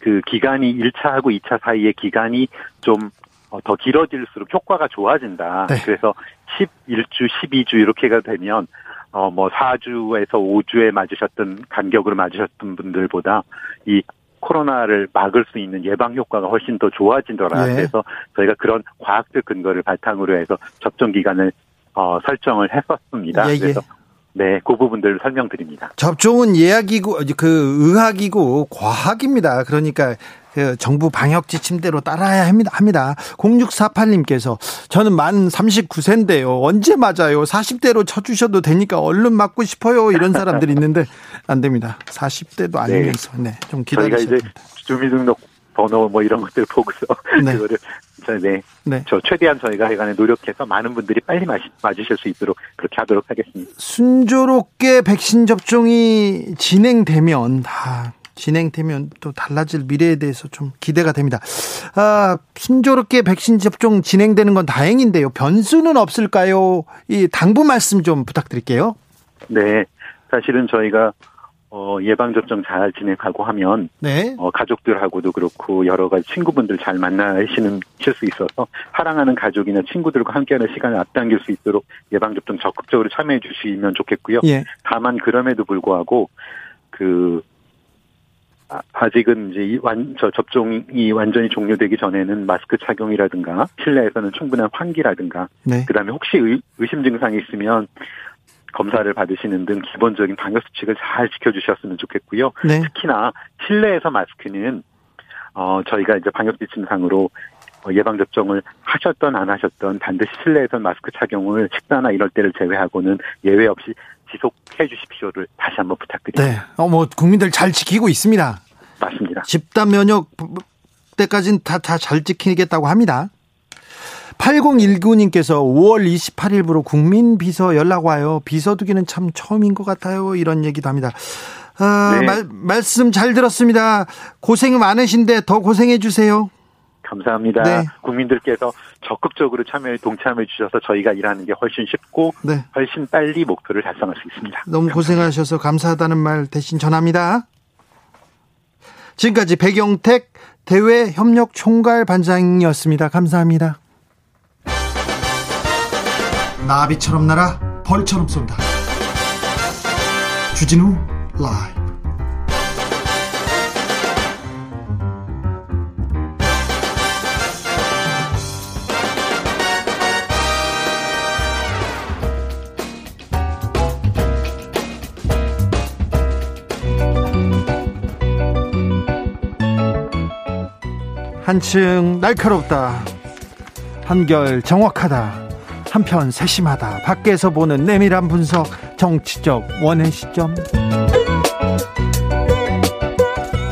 그 기간이 1차하고 2차 사이의 기간이 좀 더 길어질수록 효과가 좋아진다. 네. 그래서 11주, 12주 이렇게가 되면 어 뭐 4주에서 5주에 맞으셨던 간격으로 맞으셨던 분들보다 이 코로나를 막을 수 있는 예방 효과가 훨씬 더 좋아지더라. 예. 그래서 저희가 그런 과학적 근거를 바탕으로 해서 접종 기간을 어 설정을 했었습니다. 예, 예. 그래서 네, 그 부분들을 설명드립니다. 접종은 예약이고 그 의학이고 과학입니다. 그러니까 그 정부 방역 지침대로 따라야 합니다. 합니다. 0648님께서 저는 만 39세인데요. 언제 맞아요? 40대로 쳐주셔도 되니까 얼른 맞고 싶어요. 이런 사람들이 있는데 안 됩니다. 40대도 아니면서 네, 좀 기다리셔야 저희가 이제 주민등록 번호 뭐 이런 것들 보고서 네. 그거를 네. 네. 저 최대한 저희가 해간에 노력해서 많은 분들이 빨리 맞, 맞으실 수 있도록 그렇게 하도록 하겠습니다. 순조롭게 백신 접종이 진행되면 다 진행되면 또 달라질 미래에 대해서 좀 기대가 됩니다. 아, 순조롭게 백신 접종 진행되는 건 다행인데요. 변수는 없을까요? 이 당부 말씀 좀 부탁드릴게요. 네. 사실은 저희가 어, 예방접종 잘 진행하고 하면, 네. 어, 가족들하고도 그렇고, 여러 가지 친구분들 잘 만나시는, 수 있어서, 사랑하는 가족이나 친구들과 함께하는 시간을 앞당길 수 있도록 예방접종 적극적으로 참여해 주시면 좋겠고요. 예. 다만, 그럼에도 불구하고, 그, 아, 아직은 이제 완, 저 접종이 완전히 종료되기 전에는 마스크 착용이라든가 실내에서는 충분한 환기라든가 네. 그다음에 혹시 의, 의심 증상이 있으면 검사를 받으시는 등 기본적인 방역 수칙을 잘 지켜주셨으면 좋겠고요. 네. 특히나 실내에서 마스크는 어 저희가 이제 방역 지침상으로 어, 예방 접종을 하셨던 안 하셨던 반드시 실내에서 마스크 착용을 식사나 이럴 때를 제외하고는 예외 없이 지속해 주십시오를 다시 한번 부탁드립니다. 네. 어, 뭐 국민들 잘 지키고 있습니다. 맞습니다. 집단 면역 때까지는 다 다 잘 지키겠다고 합니다. 8019님께서 5월 28일부로 국민 비서 연락 와요. 비서두기는 참 처음인 것 같아요. 이런 얘기도 합니다. 아, 네. 말, 말씀 잘 들었습니다. 고생 많으신데 더 고생해 주세요. 감사합니다. 네. 국민들께서 적극적으로 참여에 동참해 주셔서 저희가 일하는 게 훨씬 쉽고 네. 훨씬 빨리 목표를 달성할 수 있습니다. 너무 감사합니다. 고생하셔서 감사하다는 말 대신 전합니다. 지금까지 백영택 대외 협력 총괄 반장이었습니다. 감사합니다. 나비처럼 날아 벌처럼 쏜다. 주진우 라이브 한층 날카롭다. 한결 정확하다. 한편 세심하다. 밖에서 보는 내밀한 분석, 정치적 원의 시점.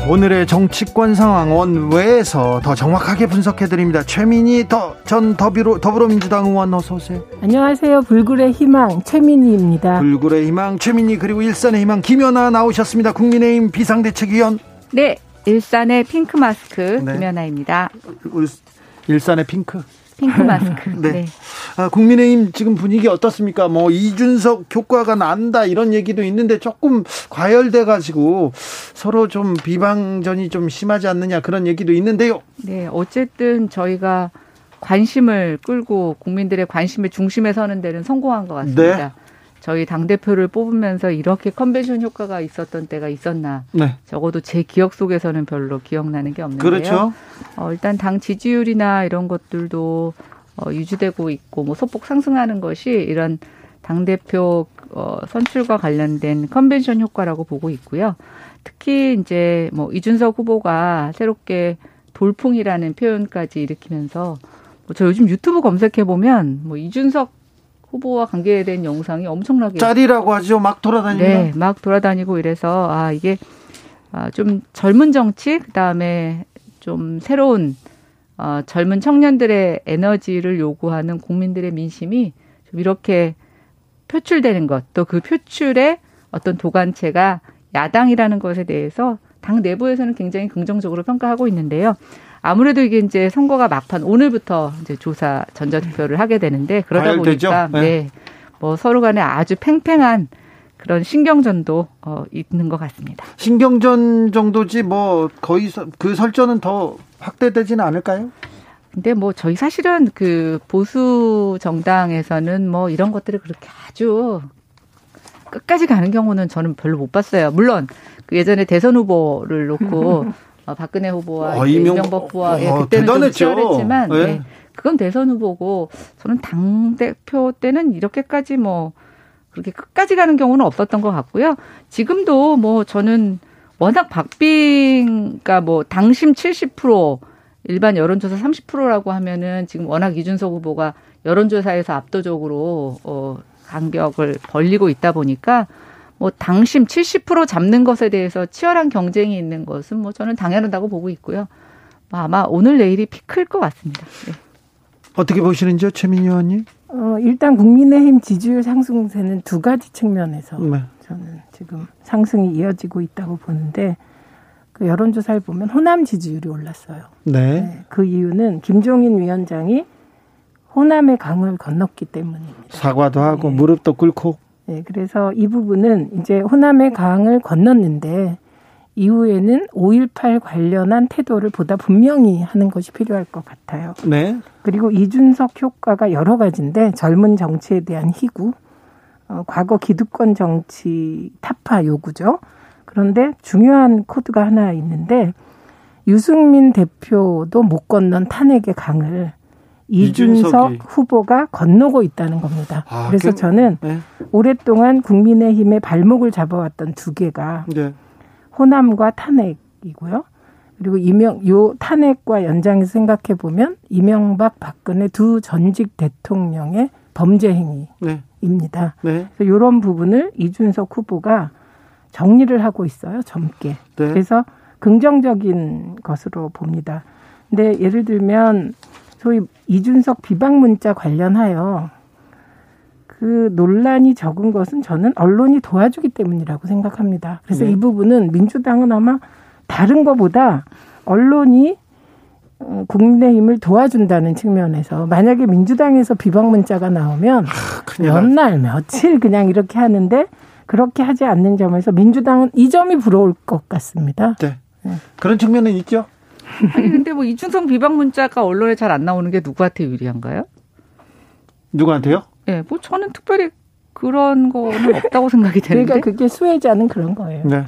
오늘의 정치권 상황 원외에서 더 정확하게 분석해 드립니다. 최민희 전 더비로, 더불어민주당 의원 어서 오세요. 안녕하세요. 불굴의 희망 최민희입니다. 불굴의 희망 최민희 그리고 일산의 희망 김연아 나오셨습니다. 국민의힘 비상대책위원. 네, 일산의 핑크 마스크 네. 김연아입니다. 일산의 핑크. 핑크 마스크. [laughs] 네. 네. 아, 국민의힘 지금 분위기 어떻습니까? 뭐 이준석 효과가 난다 이런 얘기도 있는데 조금 과열돼 가지고 서로 좀 비방전이 좀 심하지 않느냐 그런 얘기도 있는데요. 네, 어쨌든 저희가 관심을 끌고 국민들의 관심의 중심에 서는 데는 성공한 것 같습니다. 네. 저희 당 대표를 뽑으면서 이렇게 컨벤션 효과가 있었던 때가 있었나? 네. 적어도 제 기억 속에서는 별로 기억나는 게 없는데요. 그렇죠. 어, 일단 당 지지율이나 이런 것들도 어, 유지되고 있고 뭐 소폭 상승하는 것이 이런 당 대표 어, 선출과 관련된 컨벤션 효과라고 보고 있고요. 특히 이제 뭐 이준석 후보가 새롭게 돌풍이라는 표현까지 일으키면서 뭐 저 요즘 유튜브 검색해 보면 뭐 이준석 후보와 관계된 영상이 엄청나게 짤이라고 하죠. 막 돌아다니고. 네, 막 돌아다니고 이래서 아 이게 아, 좀 젊은 정치 그다음에 좀 새로운 어, 젊은 청년들의 에너지를 요구하는 국민들의 민심이 좀 이렇게 표출되는 것, 또 그 표출의 어떤 도관체가 야당이라는 것에 대해서 당 내부에서는 굉장히 긍정적으로 평가하고 있는데요. 아무래도 이게 이제 선거가 막판 오늘부터 이제 조사 전자투표를 하게 되는데 그러다 보니까 네. 네. 뭐 서로 간에 아주 팽팽한 그런 신경전도 어 있는 것 같습니다. 신경전 정도지 뭐 거의 그 설전은 더 확대되지는 않을까요? 근데 뭐 저희 사실은 그 보수 정당에서는 뭐 이런 것들을 그렇게 아주 끝까지 가는 경우는 저는 별로 못 봤어요. 물론 그 예전에 대선 후보를 놓고 [laughs] 어, 박근혜 후보와 어, 이명, 박 후보와 예, 그때는 대단했죠. 좀 치열했지만 네. 네. 그건 대선 후보고 저는 당 대표 때는 이렇게까지 뭐 그렇게 끝까지 가는 경우는 없었던 것 같고요. 지금도 뭐 저는 워낙 박빙 그러니까 뭐 당심 70% 일반 여론조사 30%라고 하면은 지금 워낙 이준석 후보가 여론조사에서 압도적으로 어 간격을 벌리고 있다 보니까 뭐 당심 70% 잡는 것에 대해서 치열한 경쟁이 있는 것은 뭐 저는 당연하다고 보고 있고요. 뭐 아마 오늘 내일이 피클 것 같습니다. 네. 어떻게 보시는지요, 최민희 의원님? 어, 일단 국민의힘 지지율 상승세는 두 가지 측면에서 네. 저는 지금 상승이 이어지고 있다고 보는데 그 여론조사를 보면 호남 지지율이 올랐어요. 네. 네. 그 이유는 김종인 위원장이 호남의 강을 건넜기 때문입니다. 사과도 하고 네. 무릎도 꿇고 네, 그래서 이 부분은 이제 호남의 강을 건넜는데 이후에는 5.18 관련한 태도를 보다 분명히 하는 것이 필요할 것 같아요. 네. 그리고 이준석 효과가 여러 가지인데 젊은 정치에 대한 희구, 어, 과거 기득권 정치 타파 요구죠. 그런데 중요한 코드가 하나 있는데 유승민 대표도 못 건넌 탄핵의 강을 이준석. 후보가 건너고 있다는 겁니다. 아, 그래서 그, 저는 네. 오랫동안 국민의힘의 발목을 잡아왔던 두 개가 네. 호남과 탄핵이고요. 그리고 이명 요 탄핵과 연장해서 생각해 보면 이명박 박근혜 두 전직 대통령의 범죄 행위 네. 입니다. 네. 그래서 이런 부분을 이준석 후보가 정리를 하고 있어요. 젊게. 네. 그래서 긍정적인 것으로 봅니다. 근데 예를 들면 소위 이준석 비방 문자 관련하여 그 논란이 적은 것은 저는 언론이 도와주기 때문이라고 생각합니다. 그래서 네. 이 부분은 민주당은 아마 다른 것보다 언론이 어, 국민의힘을 도와준다는 측면에서 만약에 민주당에서 비방 문자가 나오면 아, 몇날 며칠 그냥 이렇게 하는데 그렇게 하지 않는 점에서 민주당은 이 점이 부러울 것 같습니다. 네. 네. 그런 측면은 있죠. 아니 근데 뭐 이준성 비방 문자가 언론에 잘 안 나오는 게 누구한테 유리한가요? 누구한테요? 예, 네, 뭐 저는 특별히 그런 거는 없다고 생각이 되는데. 그러니까 그게 수혜자는 그런 거예요. 네.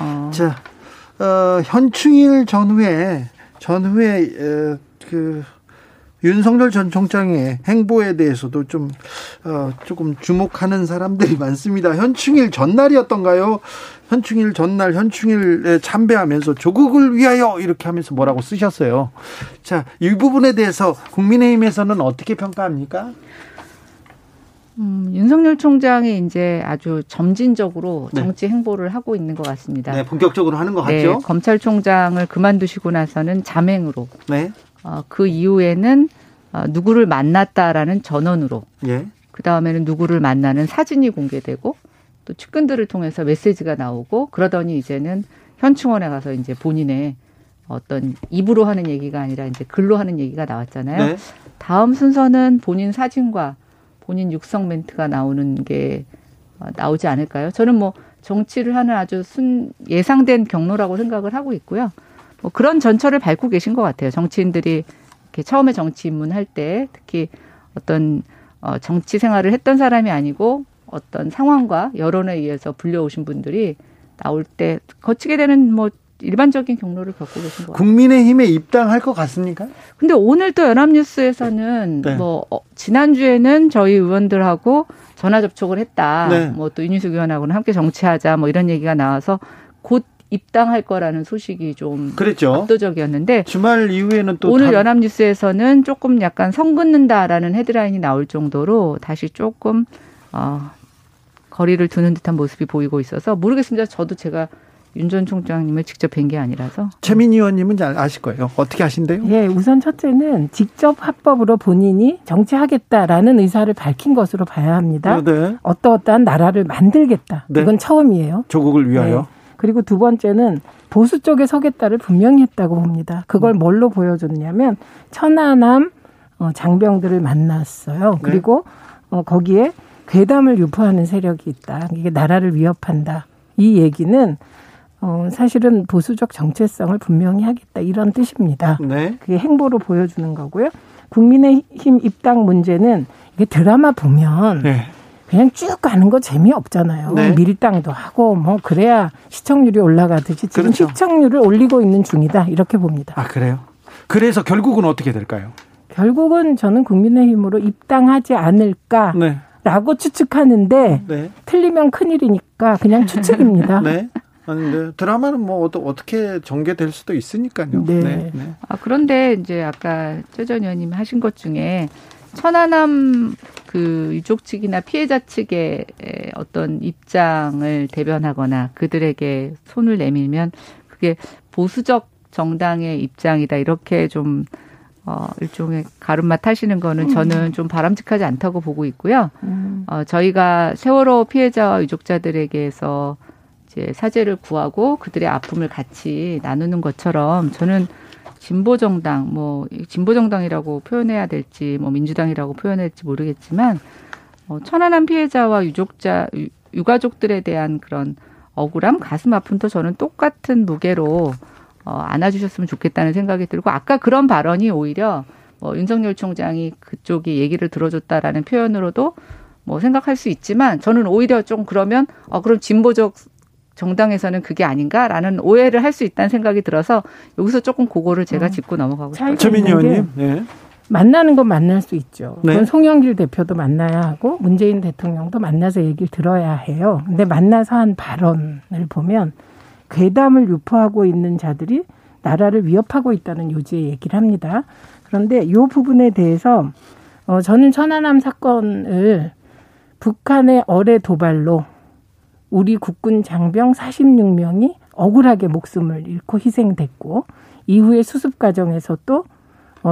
어. 자, 어, 현충일 전후에 전후에 어, 그 윤석열 전 총장의 행보에 대해서도 좀 어, 조금 주목하는 사람들이 [laughs] 많습니다. 현충일 전날이었던가요? 현충일 전날 현충일에 참배하면서 조국을 위하여 이렇게 하면서 뭐라고 쓰셨어요. 자, 이 부분에 대해서 국민의힘에서는 어떻게 평가합니까? 음, 윤석열 총장이 이제 아주 점진적으로 네. 정치 행보를 하고 있는 것 같습니다. 네, 본격적으로 하는 것 같죠. 네, 검찰총장을 그만두시고 나서는 자맹으로. 네. 어, 그 이후에는 어, 누구를 만났다라는 전원으로. 예. 그 다음에는 누구를 만나는 사진이 공개되고 또 측근들을 통해서 메시지가 나오고 그러더니 이제는 현충원에 가서 이제 본인의 어떤 입으로 하는 얘기가 아니라 이제 글로 하는 얘기가 나왔잖아요. 네. 다음 순서는 본인 사진과 본인 육성 멘트가 나오는 게 어, 나오지 않을까요? 저는 뭐 정치를 하는 아주 순 예상된 경로라고 생각을 하고 있고요. 뭐 그런 전철을 밟고 계신 것 같아요. 정치인들이 이렇게 처음에 정치 입문할 때 특히 어떤 어 정치 생활을 했던 사람이 아니고 어떤 상황과 여론에 의해서 불려오신 분들이 나올 때 거치게 되는 뭐 일반적인 경로를 겪고 계신 것 같아요. 국민의힘에 입당할 것 같습니까? 근데 오늘 또 연합뉴스에서는 네. 뭐 어, 지난주에는 저희 의원들하고 전화 접촉을 했다. 네. 뭐또 윤희숙 의원하고는 함께 정치하자 뭐 이런 얘기가 나와서 곧 입당할 거라는 소식이 좀 그랬죠. 압도적이었는데 주말 이후에는 또 오늘 연합뉴스에서는 조금 약간 성 긋는다라는 헤드라인이 나올 정도로 다시 조금 어, 거리를 두는 듯한 모습이 보이고 있어서 모르겠습니다. 저도 제가 윤 전 총장님을 직접 뵌 게 아니라서. 최민희 의원님은 잘 아실 거예요. 어떻게 하신대요? 예, 우선 첫째는 직접 합법으로 본인이 정치하겠다라는 의사를 밝힌 것으로 봐야 합니다. 네. 어떠어떠한 나라를 만들겠다. 네. 이건 처음이에요. 조국을 위하여. 네. 그리고 두 번째는 보수 쪽에 서겠다를 분명히 했다고 봅니다. 그걸 음. 뭘로 보여줬냐면 천안함 어, 장병들을 만났어요. 네. 그리고 어, 거기에 괴담을 유포하는 세력이 있다. 이게 나라를 위협한다. 이 얘기는 어, 사실은 보수적 정체성을 분명히 하겠다 이런 뜻입니다. 네. 그게 행보로 보여주는 거고요. 국민의힘 입당 문제는 이게 드라마 보면 네. 그냥 쭉 가는 거 재미없잖아요. 네. 밀당도 하고 뭐 그래야 시청률이 올라가듯이 지금 그렇죠. 시청률을 올리고 있는 중이다 이렇게 봅니다. 아 그래요? 그래서 결국은 어떻게 될까요? 결국은 저는 국민의힘으로 입당하지 않을까라고 네. 추측하는데 네. 틀리면 큰일이니까 그냥 추측입니다. [laughs] 네. 아닌데 드라마는 뭐 어떻게 전개될 수도 있으니까요. 네. 네. 네. 아 그런데 이제 아까 최전 의원님이 하신 것 중에 천안함 그 유족 측이나 피해자 측의 어떤 입장을 대변하거나 그들에게 손을 내밀면 그게 보수적 정당의 입장이다 이렇게 좀 어, 일종의 가름맛 하시는 거는 저는 좀 바람직하지 않다고 보고 있고요. 음. 어, 저희가 세월호 피해자와 유족자들에게서 이제 사죄를 구하고 그들의 아픔을 같이 나누는 것처럼 저는 진보 정당 뭐 진보 정당이라고 표현해야 될지 뭐 민주당이라고 표현해야 될지 모르겠지만 어, 천안함 피해자와 유족자 유가족들에 대한 그런 억울함, 가슴 아픔도 저는 똑같은 무게로 어, 안아주셨으면 좋겠다는 생각이 들고 아까 그런 발언이 오히려 뭐 윤석열 총장이 그쪽이 얘기를 들어줬다라는 표현으로도 뭐 생각할 수 있지만 저는 오히려 좀 그러면 어 그럼 진보적 정당에서는 그게 아닌가라는 오해를 할 수 있다는 생각이 들어서 여기서 조금 그거를 제가 어. 짚고 넘어가고 싶어요. 최민희 의원님. 네. 만나는 건 만날 수 있죠. 네. 그건 송영길 대표도 만나야 하고 문재인 대통령도 만나서 얘기를 들어야 해요. 근데 만나서 한 발언을 보면 괴담을 유포하고 있는 자들이 나라를 위협하고 있다는 요지의 얘기를 합니다. 그런데 이 부분에 대해서 어 저는 천안함 사건을 북한의 어뢰 도발로 우리 국군 장병 46명이 억울하게 목숨을 잃고 희생됐고 이후에 수습 과정에서 또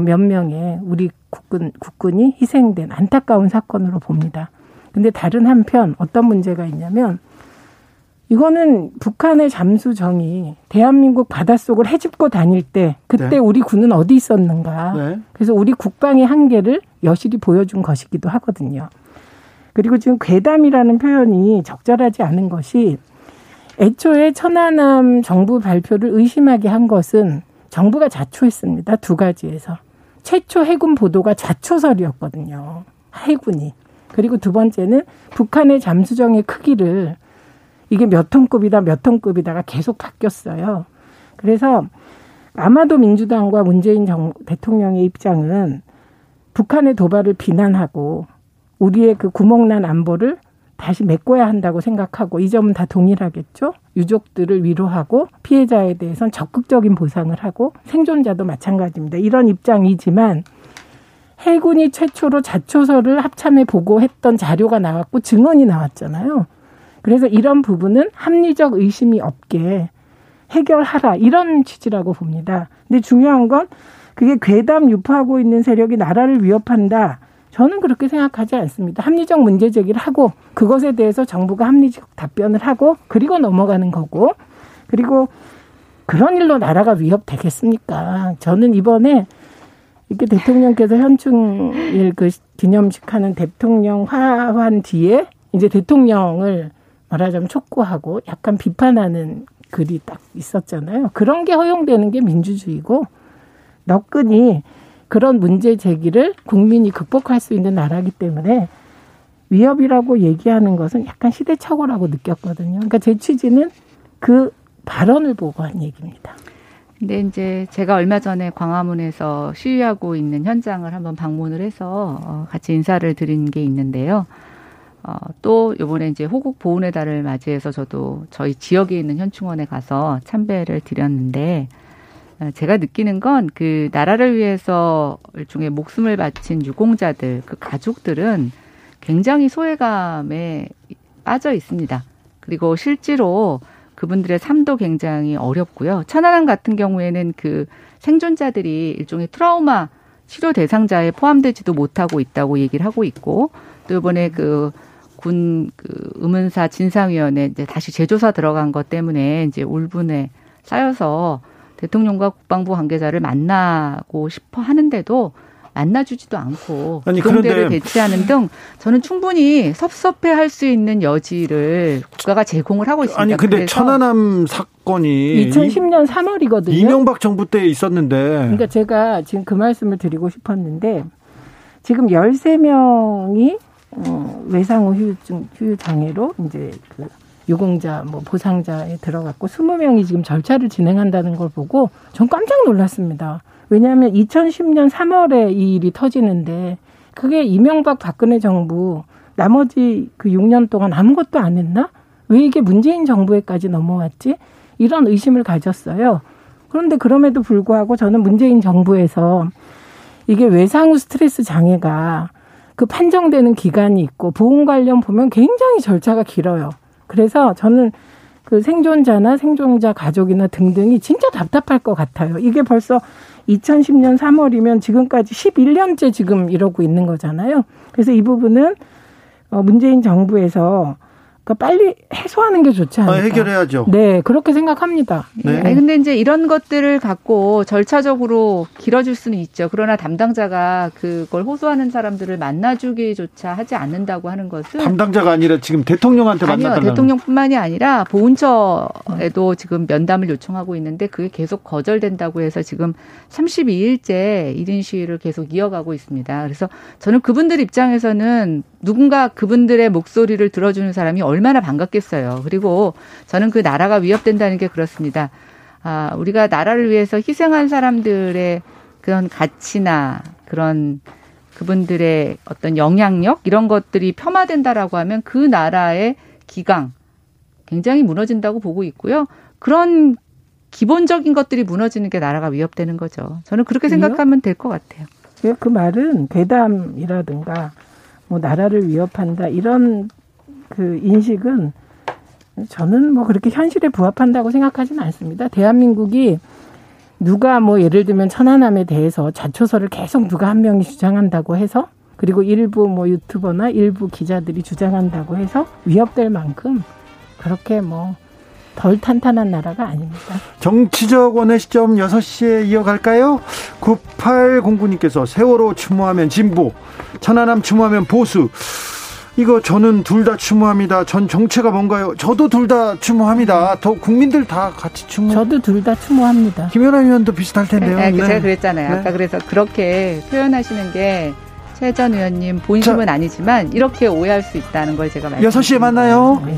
몇 명의 우리 국군 국군이 희생된 안타까운 사건으로 봅니다. 근데 다른 한편 어떤 문제가 있냐면 이거는 북한의 잠수정이 대한민국 바닷속을 헤집고 다닐 때 그때 네. 우리 군은 어디 있었는가. 네. 그래서 우리 국방의 한계를 여실히 보여준 것이기도 하거든요. 그리고 지금 괴담이라는 표현이 적절하지 않은 것이 애초에 천안함 정부 발표를 의심하게 한 것은 정부가 자초했습니다. 두 가지에서. 최초 해군 보도가 자초설이었거든요. 해군이. 그리고 두 번째는 북한의 잠수정의 크기를 이게 몇 톤급이다 몇 톤급이다가 계속 바뀌었어요. 그래서 아마도 민주당과 문재인 정, 대통령의 입장은 북한의 도발을 비난하고 우리의 그 구멍난 안보를 다시 메꿔야 한다고 생각하고 이 점은 다 동일하겠죠. 유족들을 위로하고 피해자에 대해서는 적극적인 보상을 하고 생존자도 마찬가지입니다. 이런 입장이지만 해군이 최초로 자초서를 합참에 보고했던 자료가 나왔고 증언이 나왔잖아요. 그래서 이런 부분은 합리적 의심이 없게 해결하라 이런 취지라고 봅니다. 근데 중요한 건 그게 괴담 유포하고 있는 세력이 나라를 위협한다. 저는 그렇게 생각하지 않습니다. 합리적 문제 제기를 하고 그것에 대해서 정부가 합리적 답변을 하고 그리고 넘어가는 거고 그리고 그런 일로 나라가 위협되겠습니까? 저는 이번에 이렇게 대통령께서 현충일 그 기념식 하는 대통령 화환 뒤에 이제 대통령을 말하자면 촉구하고 약간 비판하는 글이 딱 있었잖아요. 그런 게 허용되는 게 민주주의고 너끈이 그런 문제 제기를 국민이 극복할 수 있는 나라기 때문에 위협이라고 얘기하는 것은 약간 시대착오라고 느꼈거든요. 그러니까 제 취지는 그 발언을 보고 한 얘기입니다. 근데 이제 제가 얼마 전에 광화문에서 시위하고 있는 현장을 한번 방문을 해서 어, 같이 인사를 드린 게 있는데요. 어, 또 요번에 이제 호국 보훈의 달을 맞이해서 저도 저희 지역에 있는 현충원에 가서 참배를 드렸는데 어, 제가 느끼는 건 그 나라를 위해서 일종의 목숨을 바친 유공자들 그 가족들은 굉장히 소외감에 빠져 있습니다. 그리고 실제로 그분들의 삶도 굉장히 어렵고요. 천안함 같은 경우에는 그 생존자들이 일종의 트라우마 치료 대상자에 포함되지도 못하고 있다고 얘기를 하고 있고 또 이번에 그 군그 의문사 진상위원회 이제 다시 재조사 들어간 것 때문에 이제 울분에 쌓여서 대통령과 국방부 관계자를 만나고 싶어 하는데도 만나주지도 않고 아니, 동대를 배치하는 등 저는 충분히 섭섭해할 수 있는 여지를 국가가 제공을 하고 있습니다. 아니 근데 천안함 사건이 2010년 3월이거든요. 이명박 정부 때 있었는데. 그러니까 제가 지금 그 말씀을 드리고 싶었는데 지금 13명이 어, 외상후 후유증 후유 장애로 이제 그 유공자 뭐 보상자에 들어갔고 20명이 지금 절차를 진행한다는 걸 보고 전 깜짝 놀랐습니다. 왜냐하면 2010년 3월에 이 일이 터지는데 그게 이명박 박근혜 정부 나머지 그 6년 동안 아무것도 안 했나? 왜 이게 문재인 정부에까지 넘어왔지? 이런 의심을 가졌어요. 그런데 그럼에도 불구하고 저는 문재인 정부에서 이게 외상후 스트레스 장애가 그 판정되는 기간이 있고 보험 관련 보면 굉장히 절차가 길어요. 그래서 저는 그 생존자나 생존자 가족이나 등등이 진짜 답답할 것 같아요. 이게 벌써 2010년 3월이면 지금까지 11년째 지금 이러고 있는 거잖아요. 그래서 이 부분은 어 문재인 정부에서 그러니까 빨리 해소하는 게 좋지 않을까. 아, 해결해야죠. 네, 그렇게 생각합니다. 네. 아니, 근데 이제 이런 것들을 갖고 절차적으로 길어질 수는 있죠. 그러나 담당자가 그걸 호소하는 사람들을 만나주기조차 하지 않는다고 하는 것은 담당자가 아니라 지금 대통령한테 만나달라는 아니요, 대통령뿐만이 아니라 보훈처에도 지금 면담을 요청하고 있는데 그게 계속 거절된다고 해서 지금 32일째 1인 시위를 계속 이어가고 있습니다. 그래서 저는 그분들 입장에서는 누군가 그분들의 목소리를 들어주는 사람이 얼마나 반갑겠어요. 그리고 저는 그 나라가 위협된다는 게 그렇습니다. 아, 우리가 나라를 위해서 희생한 사람들의 그런 가치나 그런 그분들의 어떤 영향력 이런 것들이 폄하된다라고 하면 그 나라의 기강 굉장히 무너진다고 보고 있고요. 그런 기본적인 것들이 무너지는 게 나라가 위협되는 거죠. 저는 그렇게 생각하면 될 것 같아요. 그 말은 괴담이라든가 뭐 나라를 위협한다 이런 그 인식은 저는 뭐 그렇게 현실에 부합한다고 생각하지는 않습니다. 대한민국이 누가 뭐 예를 들면 천안함에 대해서 자초서를 계속 누가 한 명이 주장한다고 해서 그리고 일부 뭐 유튜버나 일부 기자들이 주장한다고 해서 위협될 만큼 그렇게 뭐 덜 탄탄한 나라가 아닙니다. 정치적 원의 시점 6시에 이어갈까요? 9809님께서 세월호 추모하면 진보, 천안함 추모하면 보수. 이거 저는 둘 다 추모합니다. 전 정체가 뭔가요? 저도 둘 다 추모합니다. 더 국민들 다 같이 추모. 저도 둘 다 추모합니다. 김연아 의원도 비슷할 텐데요. 네, 네. 제가 그랬잖아요. 네. 아까 그래서 그렇게 표현하시는 게 최 전 의원님 본심은 자, 아니지만 이렇게 오해할 수 있다는 걸 제가 말씀드렸습니다. 6시에 만나요. 네.